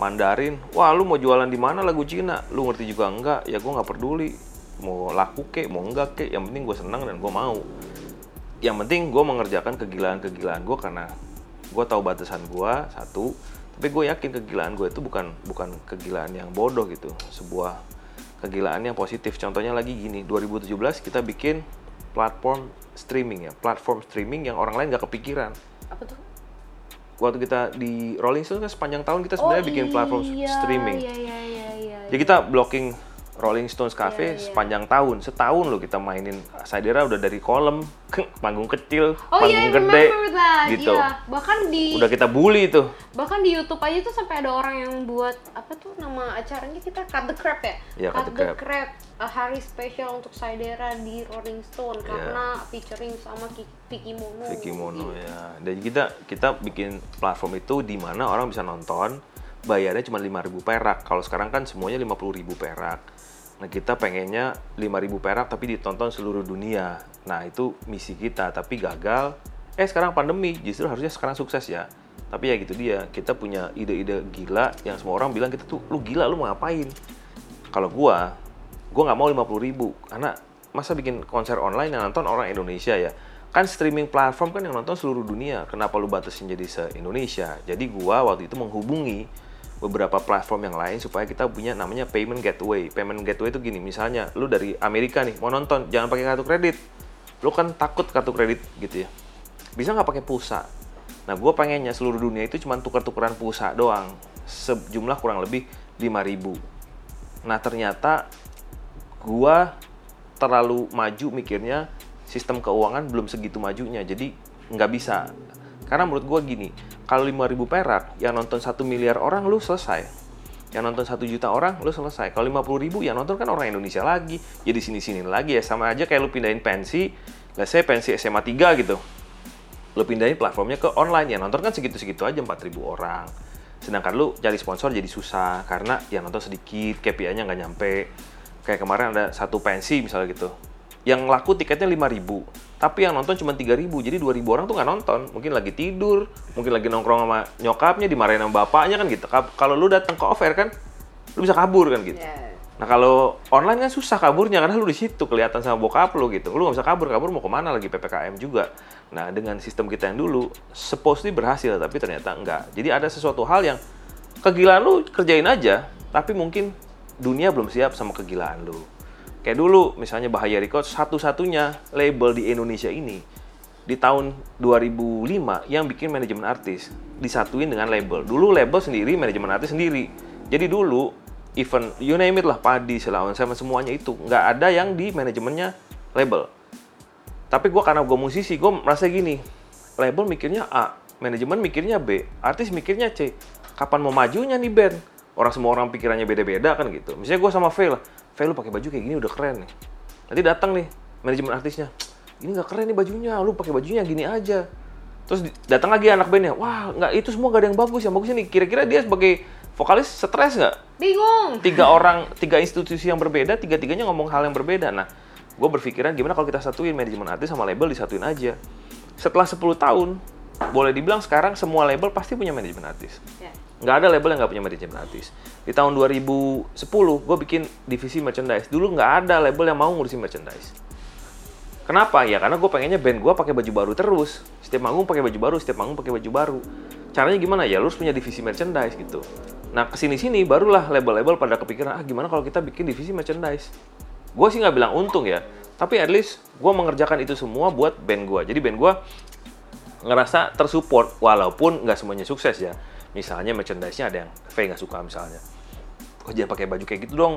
Mandarin, wah lu mau jualan di mana lagu Cina? Lu ngerti juga enggak? Ya gue nggak peduli. Mau laku kek, mau enggak kek, yang penting gue senang dan gue mau yang penting gue mengerjakan kegilaan-kegilaan gue karena gue tahu batasan gue satu. Tapi gue yakin kegilaan gue itu bukan bukan kegilaan yang bodoh gitu. Sebuah kegilaan yang positif. Contohnya lagi gini 2017 kita bikin platform streaming ya. Platform streaming yang orang lain gak kepikiran. Apa tuh? Waktu kita di Rolling Stone kan sepanjang tahun kita sebenarnya bikin platform iya, streaming. Iya iya iya iya jadi kita blocking Rolling Stones Cafe Iya, iya. sepanjang tahun. Setahun loh kita mainin Saidera udah dari kolom ke panggung kecil, Oh iya, panggung gede remember that. gitu. Iya, bahkan di Udah kita bully tuh. bahkan di YouTube aja tuh sampai ada orang yang buat apa tuh nama acaranya kita cut the crap ya? Iya, Cut the Crap. a hari spesial untuk Saidera di Rolling Stone Iya. karena featuring sama Vicky Mono. Vicky Mono ya. Dan kita kita bikin platform itu di mana orang bisa nonton, bayarnya cuma 5.000 perak. Kalau sekarang kan semuanya 50.000 perak. Nah, kita pengennya 5.000 perak tapi ditonton seluruh dunia. Nah, itu misi kita, tapi gagal. Eh, sekarang pandemi, justru harusnya sekarang sukses ya. Tapi ya gitu dia, kita punya ide-ide gila yang semua orang bilang kita tuh, lu gila, lu mau ngapain? Kalau gua, gua nggak mau 50.000 ribu karena masa bikin konser online yang nonton orang Indonesia ya kan streaming platform kan yang nonton seluruh dunia kenapa lu batasin jadi se Indonesia jadi gua waktu itu menghubungi beberapa platform yang lain supaya kita punya namanya payment gateway. Payment gateway itu gini misalnya lu dari Amerika nih mau nonton jangan pakai kartu kredit. Lu kan takut kartu kredit gitu ya. Bisa nggak pakai pulsa? Nah gua pengennya seluruh dunia itu cuma tukar-tukaran pulsa doang. Sejumlah kurang lebih 5000 nah ternyata gua terlalu maju mikirnya sistem keuangan belum segitu majunya jadi nggak bisa karena menurut gua gini kalau 5000 perak yang nonton satu miliar orang lu selesai. Yang nonton satu juta orang lu selesai. Kalau 50 ribu yang nonton kan orang Indonesia lagi. Jadi sini sini lagi ya sama aja kayak lu pindahin pensi. Lah saya pensi SMA 3 gitu. Lu pindahin platformnya ke online ya nonton kan segitu-segitu aja 4000 orang. Sedangkan lu cari sponsor jadi susah karena yang nonton sedikit KPI-nya nggak nyampe. Kayak kemarin ada satu pensi misalnya gitu. Yang laku tiketnya 5000 tapi yang nonton cuma 3000 jadi 2000 orang tuh nggak nonton mungkin lagi tidur mungkin lagi nongkrong sama nyokapnya dimarahin sama bapaknya kan gitu Ka- kalau lu datang ke offer kan lu bisa kabur kan gitu Yes. Nah kalau online kan susah kaburnya karena lu di situ kelihatan sama bokap lu gitu. Lu nggak bisa kabur, kabur mau ke mana lagi ppkm juga. Nah dengan sistem kita yang dulu supposedly berhasil tapi ternyata enggak. Jadi ada sesuatu hal yang kegilaan lu kerjain aja, tapi mungkin dunia belum siap sama kegilaan lu. Kayak dulu misalnya Bahaya Records satu-satunya label di Indonesia ini di tahun 2005 yang bikin manajemen artis disatuin dengan label. Dulu label sendiri, manajemen artis sendiri. Jadi dulu event you name it lah padi, Selawan Seven semuanya itu nggak ada yang di manajemennya label. Tapi gue karena gue musisi, gue merasa gini, label mikirnya A, manajemen mikirnya B, artis mikirnya C. Kapan mau majunya nih band? Orang semua orang pikirannya beda-beda kan gitu. Misalnya gue sama Faye lah, Faye lu pakai baju kayak gini udah keren nih. Nanti datang nih manajemen artisnya, ini nggak keren nih bajunya, lu pakai bajunya gini aja. Terus datang lagi anak bandnya, wah nggak itu semua gak ada yang bagus, yang bagus ini. Kira-kira dia sebagai vokalis stres nggak? Bingung. tiga orang, tiga institusi yang berbeda, tiga-tiganya ngomong hal yang berbeda. Nah, gue berpikiran gimana kalau kita satuin manajemen artis sama label disatuin aja. Setelah 10 tahun, boleh dibilang sekarang semua label pasti punya manajemen artis. Ya. Nggak ada label yang nggak punya manajemen artis. Di tahun 2010, gue bikin divisi merchandise. Dulu nggak ada label yang mau ngurusin merchandise. Kenapa? Ya karena gue pengennya band gue pakai baju baru terus. Setiap manggung pakai baju baru, setiap manggung pakai baju baru. Caranya gimana ya? Lu harus punya divisi merchandise gitu. Nah ke sini-sini barulah label-label pada kepikiran, ah gimana kalau kita bikin divisi merchandise? Gue sih nggak bilang untung ya, tapi at least gue mengerjakan itu semua buat band gue. Jadi band gue ngerasa tersupport walaupun nggak semuanya sukses ya. Misalnya merchandise-nya ada yang V nggak suka misalnya. Kok jangan pakai baju kayak gitu dong?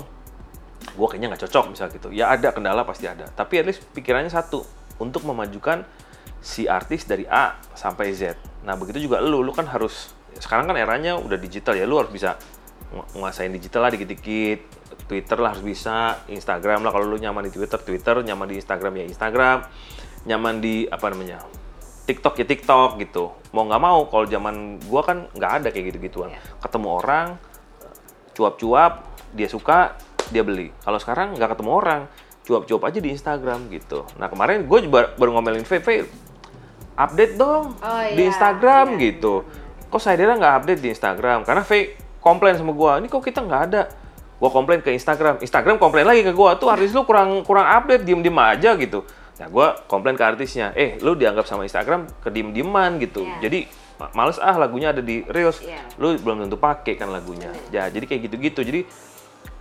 Gue kayaknya nggak cocok misal gitu. Ya ada kendala pasti ada. Tapi at least pikirannya satu untuk memajukan si artis dari A sampai Z. Nah begitu juga lu, lu kan harus sekarang kan eranya udah digital ya, lu harus bisa ngu- nguasain digital lah dikit-dikit. Twitter lah harus bisa, Instagram lah kalau lu nyaman di Twitter, Twitter, nyaman di Instagram ya Instagram, nyaman di apa namanya TikTok ya TikTok gitu. Mau nggak mau, kalau zaman gua kan nggak ada kayak gitu-gituan. Iya. Ketemu orang, cuap-cuap, dia suka, dia beli. Kalau sekarang nggak ketemu orang, cuap-cuap aja di Instagram gitu. Nah kemarin gue juga baru ngomelin Faye, update dong Oh, di iya, Instagram iya. gitu. Kok Saidera nggak update di Instagram? Karena Faye komplain sama gua, ini kok kita nggak ada. Gua komplain ke Instagram, Instagram komplain lagi ke gua, tuh artis lu kurang kurang update, diem-diem aja gitu. Nah gua komplain ke artisnya, eh lu dianggap sama Instagram kediem-dieman gitu. Iya. Jadi ma- males ah lagunya ada di Reels, Iya. lu belum tentu pakai kan lagunya. Ya jadi kayak gitu-gitu. Jadi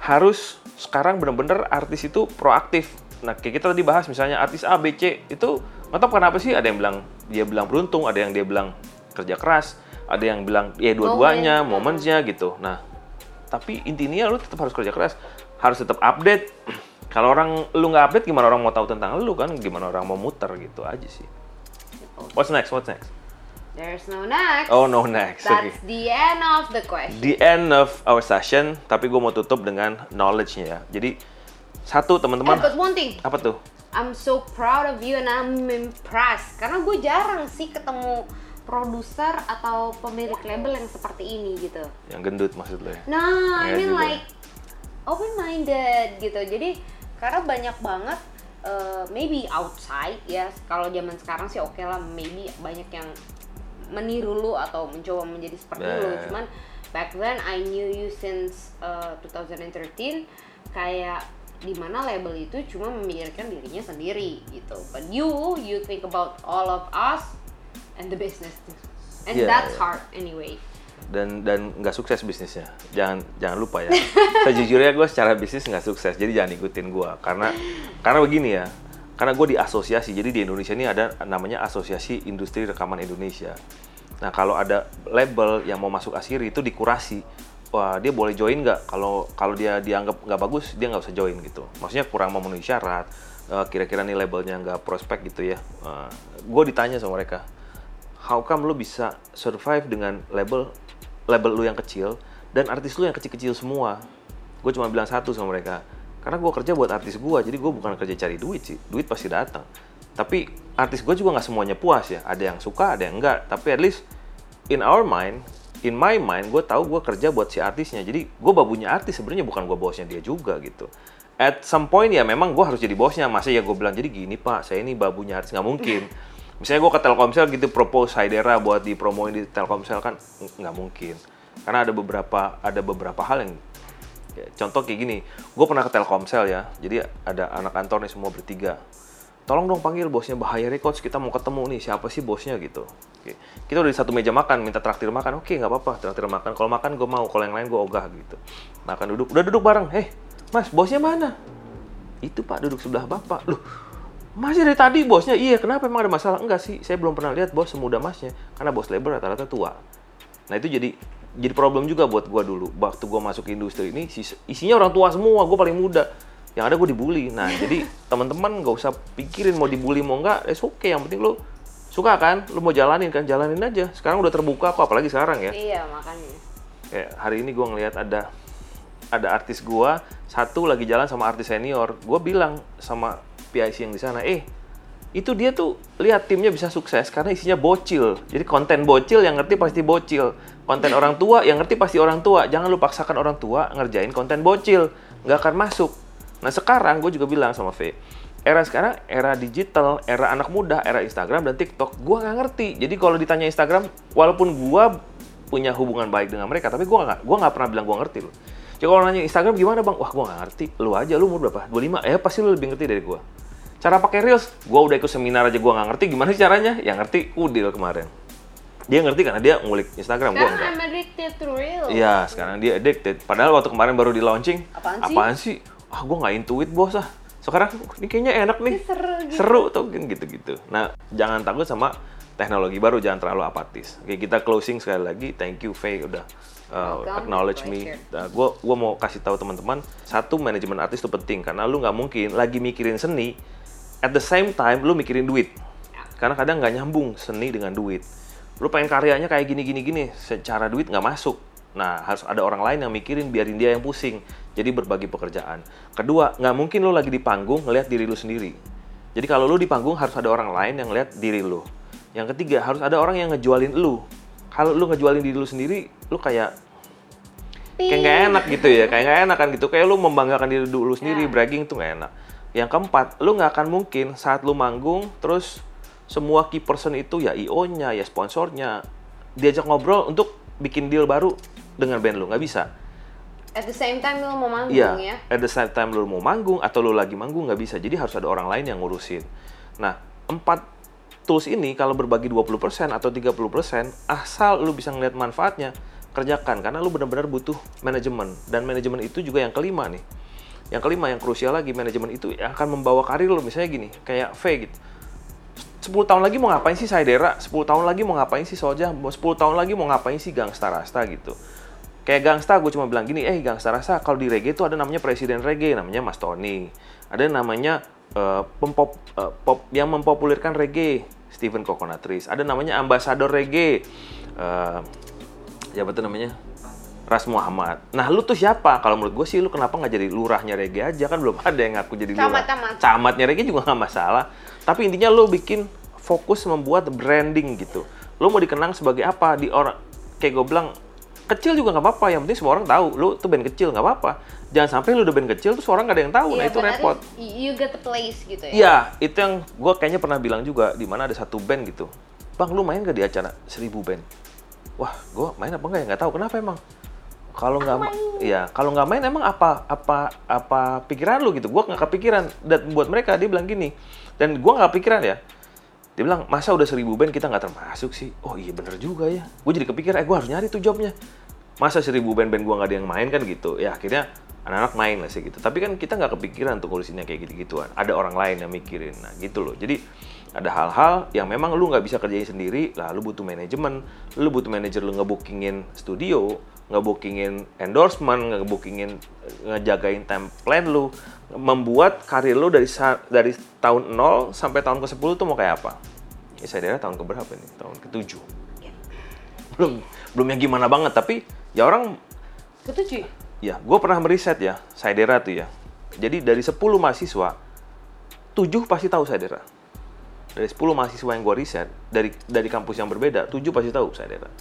harus sekarang bener-bener artis itu proaktif. Nah, kayak kita tadi bahas misalnya artis A, B, C itu tahu kenapa sih ada yang bilang dia bilang beruntung, ada yang dia bilang kerja keras, ada yang bilang ya dua-duanya, Momen. momennya gitu. Nah, tapi intinya lu tetap harus kerja keras. harus tetap update. Kalau orang lu nggak update, gimana orang mau tahu tentang lu kan? Gimana orang mau muter gitu aja sih. What's next? What's next? There's no next. Oh no next. That's the end of the question. The end of our session. Tapi gue mau tutup dengan knowledge-nya ya. Jadi satu Eh, teman-teman. but one thing, Apa tuh? I'm so proud of you and I'm impressed. Karena gue jarang sih ketemu produser atau pemilik label yang seperti ini gitu. Yang gendut maksud lo ya? Nah, I Iya mean juga. like open minded gitu. Jadi karena banyak banget uh, maybe outside ya kalau zaman sekarang sih oke lah maybe banyak yang meniru lu atau mencoba menjadi seperti Yeah. lu. Cuman back then I knew you since uh, 2013 kayak di mana label itu cuma memikirkan dirinya sendiri gitu. But you you think about all of us and the business. And Yeah, that's yeah. hard anyway. Dan dan nggak sukses bisnisnya. Jangan jangan lupa ya. Sejujurnya gue secara bisnis nggak sukses jadi jangan ikutin gue karena karena begini ya karena gue di asosiasi jadi di Indonesia ini ada namanya asosiasi industri rekaman Indonesia. Nah kalau ada label yang mau masuk asiri itu dikurasi. Wah dia boleh join nggak? Kalau kalau dia dianggap nggak bagus dia nggak usah join gitu. Maksudnya kurang memenuhi syarat eh, kira-kira nih labelnya nggak prospek gitu ya. Gue ditanya sama mereka how come lu bisa survive dengan label label lu yang kecil dan artis lu yang kecil-kecil semua. Gue cuma bilang satu sama mereka karena gue kerja buat artis gue jadi gue bukan kerja cari duit sih. Duit pasti datang. Tapi artis gue juga nggak semuanya puas ya. Ada yang suka ada yang enggak tapi at least in our mind in my mind gue tahu gue kerja buat si artisnya. Jadi gue babunya artis sebenarnya bukan gue bosnya dia juga gitu. At some point ya memang gue harus jadi bosnya. Masa ya gue bilang jadi gini pak saya ini babunya artis. Nggak mungkin misalnya gue ke Telkomsel gitu propose Haidera buat dipromoin di Telkomsel kan ng- nggak mungkin. Karena ada beberapa ada beberapa hal yang ya, contoh kayak gini. Gue pernah ke Telkomsel ya jadi ada anak kantor nih semua bertiga. Tolong dong panggil bosnya Bahaya Records kita mau ketemu nih siapa sih bosnya? Gitu. Oke. kita udah di satu meja makan minta traktir makan. Oke nggak apa-apa traktir makan. Kalau makan gue mau. Kalau yang lain gue ogah gitu. Makan duduk. Udah duduk bareng. Heh mas bosnya mana? Itu pak duduk sebelah bapak. Loh masih dari tadi bosnya. Iya kenapa? Emang ada masalah? Enggak sih. Saya belum pernah lihat bos semuda masnya. Karena bos label rata-rata tua. Nah itu jadi jadi problem juga buat gua dulu. Waktu gua masuk ke industri ini isinya orang tua semua. Gua paling muda. Yang ada gue dibully. Nah jadi teman-teman nggak usah pikirin mau dibully mau enggak. Es oke yang penting lu suka kan? Lu mau jalanin kan? Jalanin aja. Sekarang udah terbuka kok apalagi sekarang ya. Iya, makanya. kayak hari ini gue ngelihat ada ada artis gua. Satu lagi jalan sama artis senior. Gue bilang sama PIC yang di sana. Eh itu dia tuh lihat timnya bisa sukses karena isinya bocil. Jadi konten bocil yang ngerti pasti bocil. Konten orang tua yang ngerti pasti orang tua. Jangan lu paksakan orang tua ngerjain konten bocil. Nggak akan masuk. Nah sekarang gue juga bilang sama V era sekarang era digital era anak muda era Instagram dan TikTok. Gue nggak ngerti. Jadi kalau ditanya Instagram walaupun gue punya hubungan baik dengan mereka tapi gue nggak gua nggak pernah bilang gue ngerti loh. Jadi kalau nanya Instagram gimana bang? Wah gue nggak ngerti. Lu aja lu umur berapa? 25 ya pasti lu lebih ngerti dari gue cara pakai reels gue udah ikut seminar aja gue nggak ngerti gimana sih caranya yang ngerti Udil kemarin dia ngerti karena dia ngulik Instagram gue Sekarang enggak I'm addicted to real. Iya, sekarang dia addicted. Padahal waktu kemarin baru di launching, Apaan sih? sih? Ah, gue nggak intuit bos ah. Sekarang ini kayaknya enak nih. Ini seru gitu. Seru tuh kan gitu-gitu. Nah, jangan takut sama teknologi baru, jangan terlalu apatis. Oke, kita closing sekali lagi. Thank you Faye udah uh, Welcome, acknowledge me. Nah, gua gua mau kasih tahu teman-teman, satu manajemen artis itu penting karena lu nggak mungkin lagi mikirin seni, at the same time lu mikirin duit. Karena kadang nggak nyambung seni dengan duit. Lu pengen karyanya kayak gini gini gini, secara duit nggak masuk. Nah, harus ada orang lain yang mikirin, biarin dia yang pusing. Jadi berbagi pekerjaan. Kedua, nggak mungkin lu lagi di panggung ngelihat diri lu sendiri. Jadi kalau lu di panggung harus ada orang lain yang ngeliat diri lu. Yang ketiga, harus ada orang yang ngejualin lu. Kalau lu ngejualin diri lu sendiri, lu kayak kayak nggak enak gitu ya kayak nggak enak kan gitu kayak lu membanggakan diri dulu sendiri Ya. bragging tuh nggak enak yang keempat lu nggak akan mungkin saat lu manggung terus semua key person itu ya io nya ya sponsornya diajak ngobrol untuk bikin deal baru dengan band lu nggak bisa At the same time lu mau manggung Iya, ya. at the same time lu mau manggung atau lu lagi manggung nggak bisa. Jadi harus ada orang lain yang ngurusin. Nah, empat tools ini kalau berbagi 20% atau 30% asal lu bisa ngeliat manfaatnya, kerjakan karena lu benar-benar butuh manajemen dan manajemen itu juga yang kelima nih. Yang kelima yang krusial lagi manajemen itu akan membawa karir lu misalnya gini, kayak V gitu. 10 tahun lagi mau ngapain sih Saidera? 10 tahun lagi mau ngapain sih Soja? 10 tahun lagi mau ngapain sih Gangsta Rasta gitu. Kayak Gangsta gue cuma bilang gini, eh Gangsta rasa kalau di reggae itu ada namanya presiden reggae, namanya Mas Tony. Ada namanya eh, pempop, eh, pop yang mempopulerkan reggae, Stephen Coconutris. Ada namanya ambasador reggae, eh, siapa tuh namanya? Ras Muhammad. Nah, lu tuh siapa? Kalau menurut gue sih, lu kenapa nggak jadi lurahnya reggae aja? Kan belum ada yang ngaku jadi lurah. Camat, camat. Camatnya reggae juga nggak masalah. Tapi intinya lu bikin fokus membuat branding gitu. Lu mau dikenang sebagai apa? Di orang kayak gue bilang kecil juga nggak apa-apa. Yang penting semua orang tahu lu tuh band kecil nggak apa-apa. Jangan sampai lu udah band kecil terus orang nggak ada yang tahu. nah Iya, itu repot. You get the place gitu ya. Iya, itu yang gue kayaknya pernah bilang juga di mana ada satu band gitu. Bang, lu main gak di acara seribu band? Wah, gue main apa enggak ya? Nggak tahu kenapa emang. Kalau nggak, iya, kalau nggak main emang apa apa apa pikiran lu gitu? Gue nggak kepikiran. Dan buat mereka dia bilang gini. Dan gue nggak kepikiran ya. Dia bilang masa udah seribu band kita nggak termasuk sih? Oh iya bener juga ya. Gue jadi kepikiran, eh gue harus nyari tuh jobnya. Masa seribu band-band gue nggak ada yang main kan gitu? Ya akhirnya anak-anak main lah sih gitu. Tapi kan kita nggak kepikiran untuk ngurusinnya kayak gitu-gituan. Ada orang lain yang mikirin. Nah gitu loh. Jadi ada hal-hal yang memang lu nggak bisa kerjain sendiri. Lah lu butuh manajemen. Lu butuh manajer lu ngebookingin studio, ngebookingin endorsement, ngebookingin ngejagain time plan lu, membuat karir lu dari dari tahun 0 sampai tahun ke 10 tuh mau kayak apa? Ya saya daerah tahun ke berapa nih? Tahun ke-7. Belum belum yang gimana banget tapi ya orang Ketujuh. Ya, gue pernah meriset ya, Saidera tuh ya. Jadi dari 10 mahasiswa, 7 pasti tahu Saidera. Dari 10 mahasiswa yang gue riset, dari dari kampus yang berbeda, 7 pasti tahu Saidera.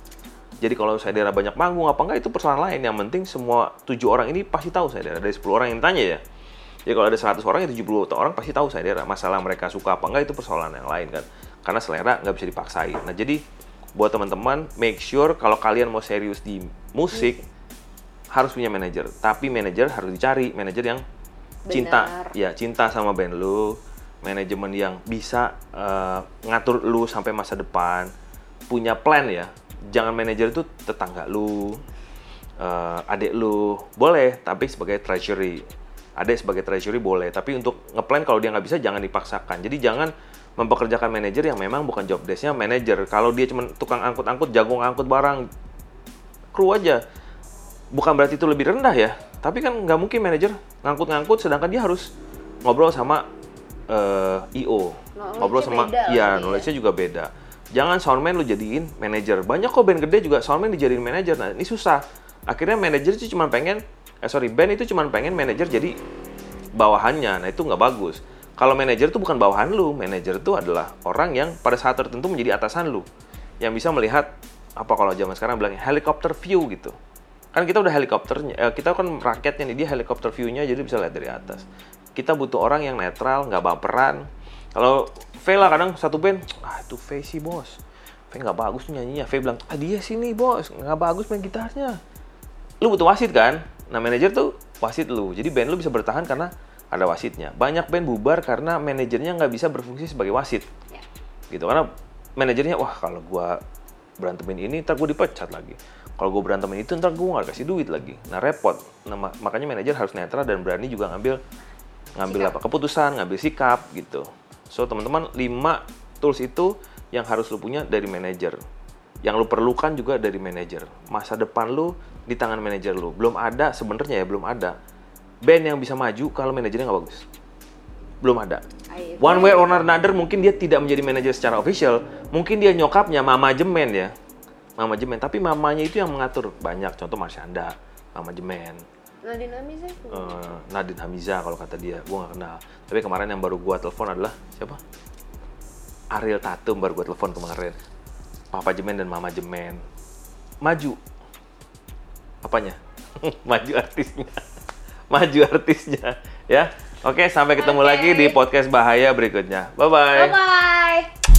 Jadi kalau Saidera banyak manggung apa enggak itu persoalan lain. Yang penting semua 7 orang ini pasti tahu Saidera. Dari 10 orang yang tanya ya. Jadi kalau ada 100 orang, ya 70 orang pasti tahu Saidera. Masalah mereka suka apa enggak itu persoalan yang lain kan. Karena selera nggak bisa dipaksain. Nah jadi buat teman-teman, make sure kalau kalian mau serius di musik, harus punya manajer. Tapi manajer harus dicari manajer yang cinta, Benar. ya cinta sama band lu, manajemen yang bisa eh, ngatur lu sampai masa depan, punya plan ya. Jangan manajer itu tetangga lu, eh, adik lu, boleh, tapi sebagai treasury. Adik sebagai treasury boleh, tapi untuk ngeplan kalau dia nggak bisa jangan dipaksakan. Jadi jangan mempekerjakan manajer yang memang bukan job desk-nya manajer. Kalau dia cuma tukang angkut-angkut, jagung angkut barang, kru aja bukan berarti itu lebih rendah ya tapi kan nggak mungkin manajer ngangkut-ngangkut sedangkan dia harus ngobrol sama eh, IO ngobrol sama iya ya. knowledge-nya juga beda jangan soundman lu jadiin manajer. Banyak kok band gede juga soundman dijadiin manajer. Nah ini susah. Akhirnya manajer itu cuma pengen eh sorry band itu cuma pengen manajer jadi bawahannya. Nah itu nggak bagus. Kalau manajer itu bukan bawahan lu manajer itu adalah orang yang pada saat tertentu menjadi atasan lu. Yang bisa melihat apa kalau zaman sekarang bilangnya helicopter view gitu. Kan kita udah helikopternya eh, kita kan rakyatnya nih dia helikopter view-nya jadi bisa lihat dari atas. Kita butuh orang yang netral nggak baperan. Kalau V lah kadang satu band ah itu V sih bos. V nggak bagus tuh nyanyinya. V bilang ah dia sini bos nggak bagus main gitarnya. Lu butuh wasit kan? Nah manajer tuh wasit lu. Jadi band lu bisa bertahan karena ada wasitnya. Banyak band bubar karena manajernya nggak bisa berfungsi sebagai wasit. Ya. gitu karena manajernya wah kalau gua berantemin ini ntar gue dipecat lagi. Kalau gue berantemin itu ntar gue nggak kasih duit lagi. Nah repot. Nah, ma- makanya manajer harus netral dan berani juga ngambil ngambil Sikap. apa keputusan ngambil sikap gitu so teman-teman 5 tools itu yang harus lu punya dari manajer yang lu perlukan juga dari manajer masa depan lu di tangan manajer lu. Belum ada sebenarnya ya belum ada band yang bisa maju kalau manajernya nggak bagus. Belum ada. One way or another mungkin dia tidak menjadi manajer secara official, mungkin dia nyokapnya mama jemen ya. Mama jemen, tapi mamanya itu yang mengatur. Banyak. Contoh Marsyanda, mama jemen, Nadine Amiza eh, Nadine Hamiza kalau kata dia, gua nggak kenal. Tapi kemarin yang baru gua telepon adalah siapa? Ariel Tatum baru gua telepon kemarin. Papa jemen dan mama jemen. Maju. Apanya? Maju artisnya. Maju artisnya, ya. Oke, sampai ketemu Oke. lagi di podcast bahaya berikutnya. Bye bye. Bye bye.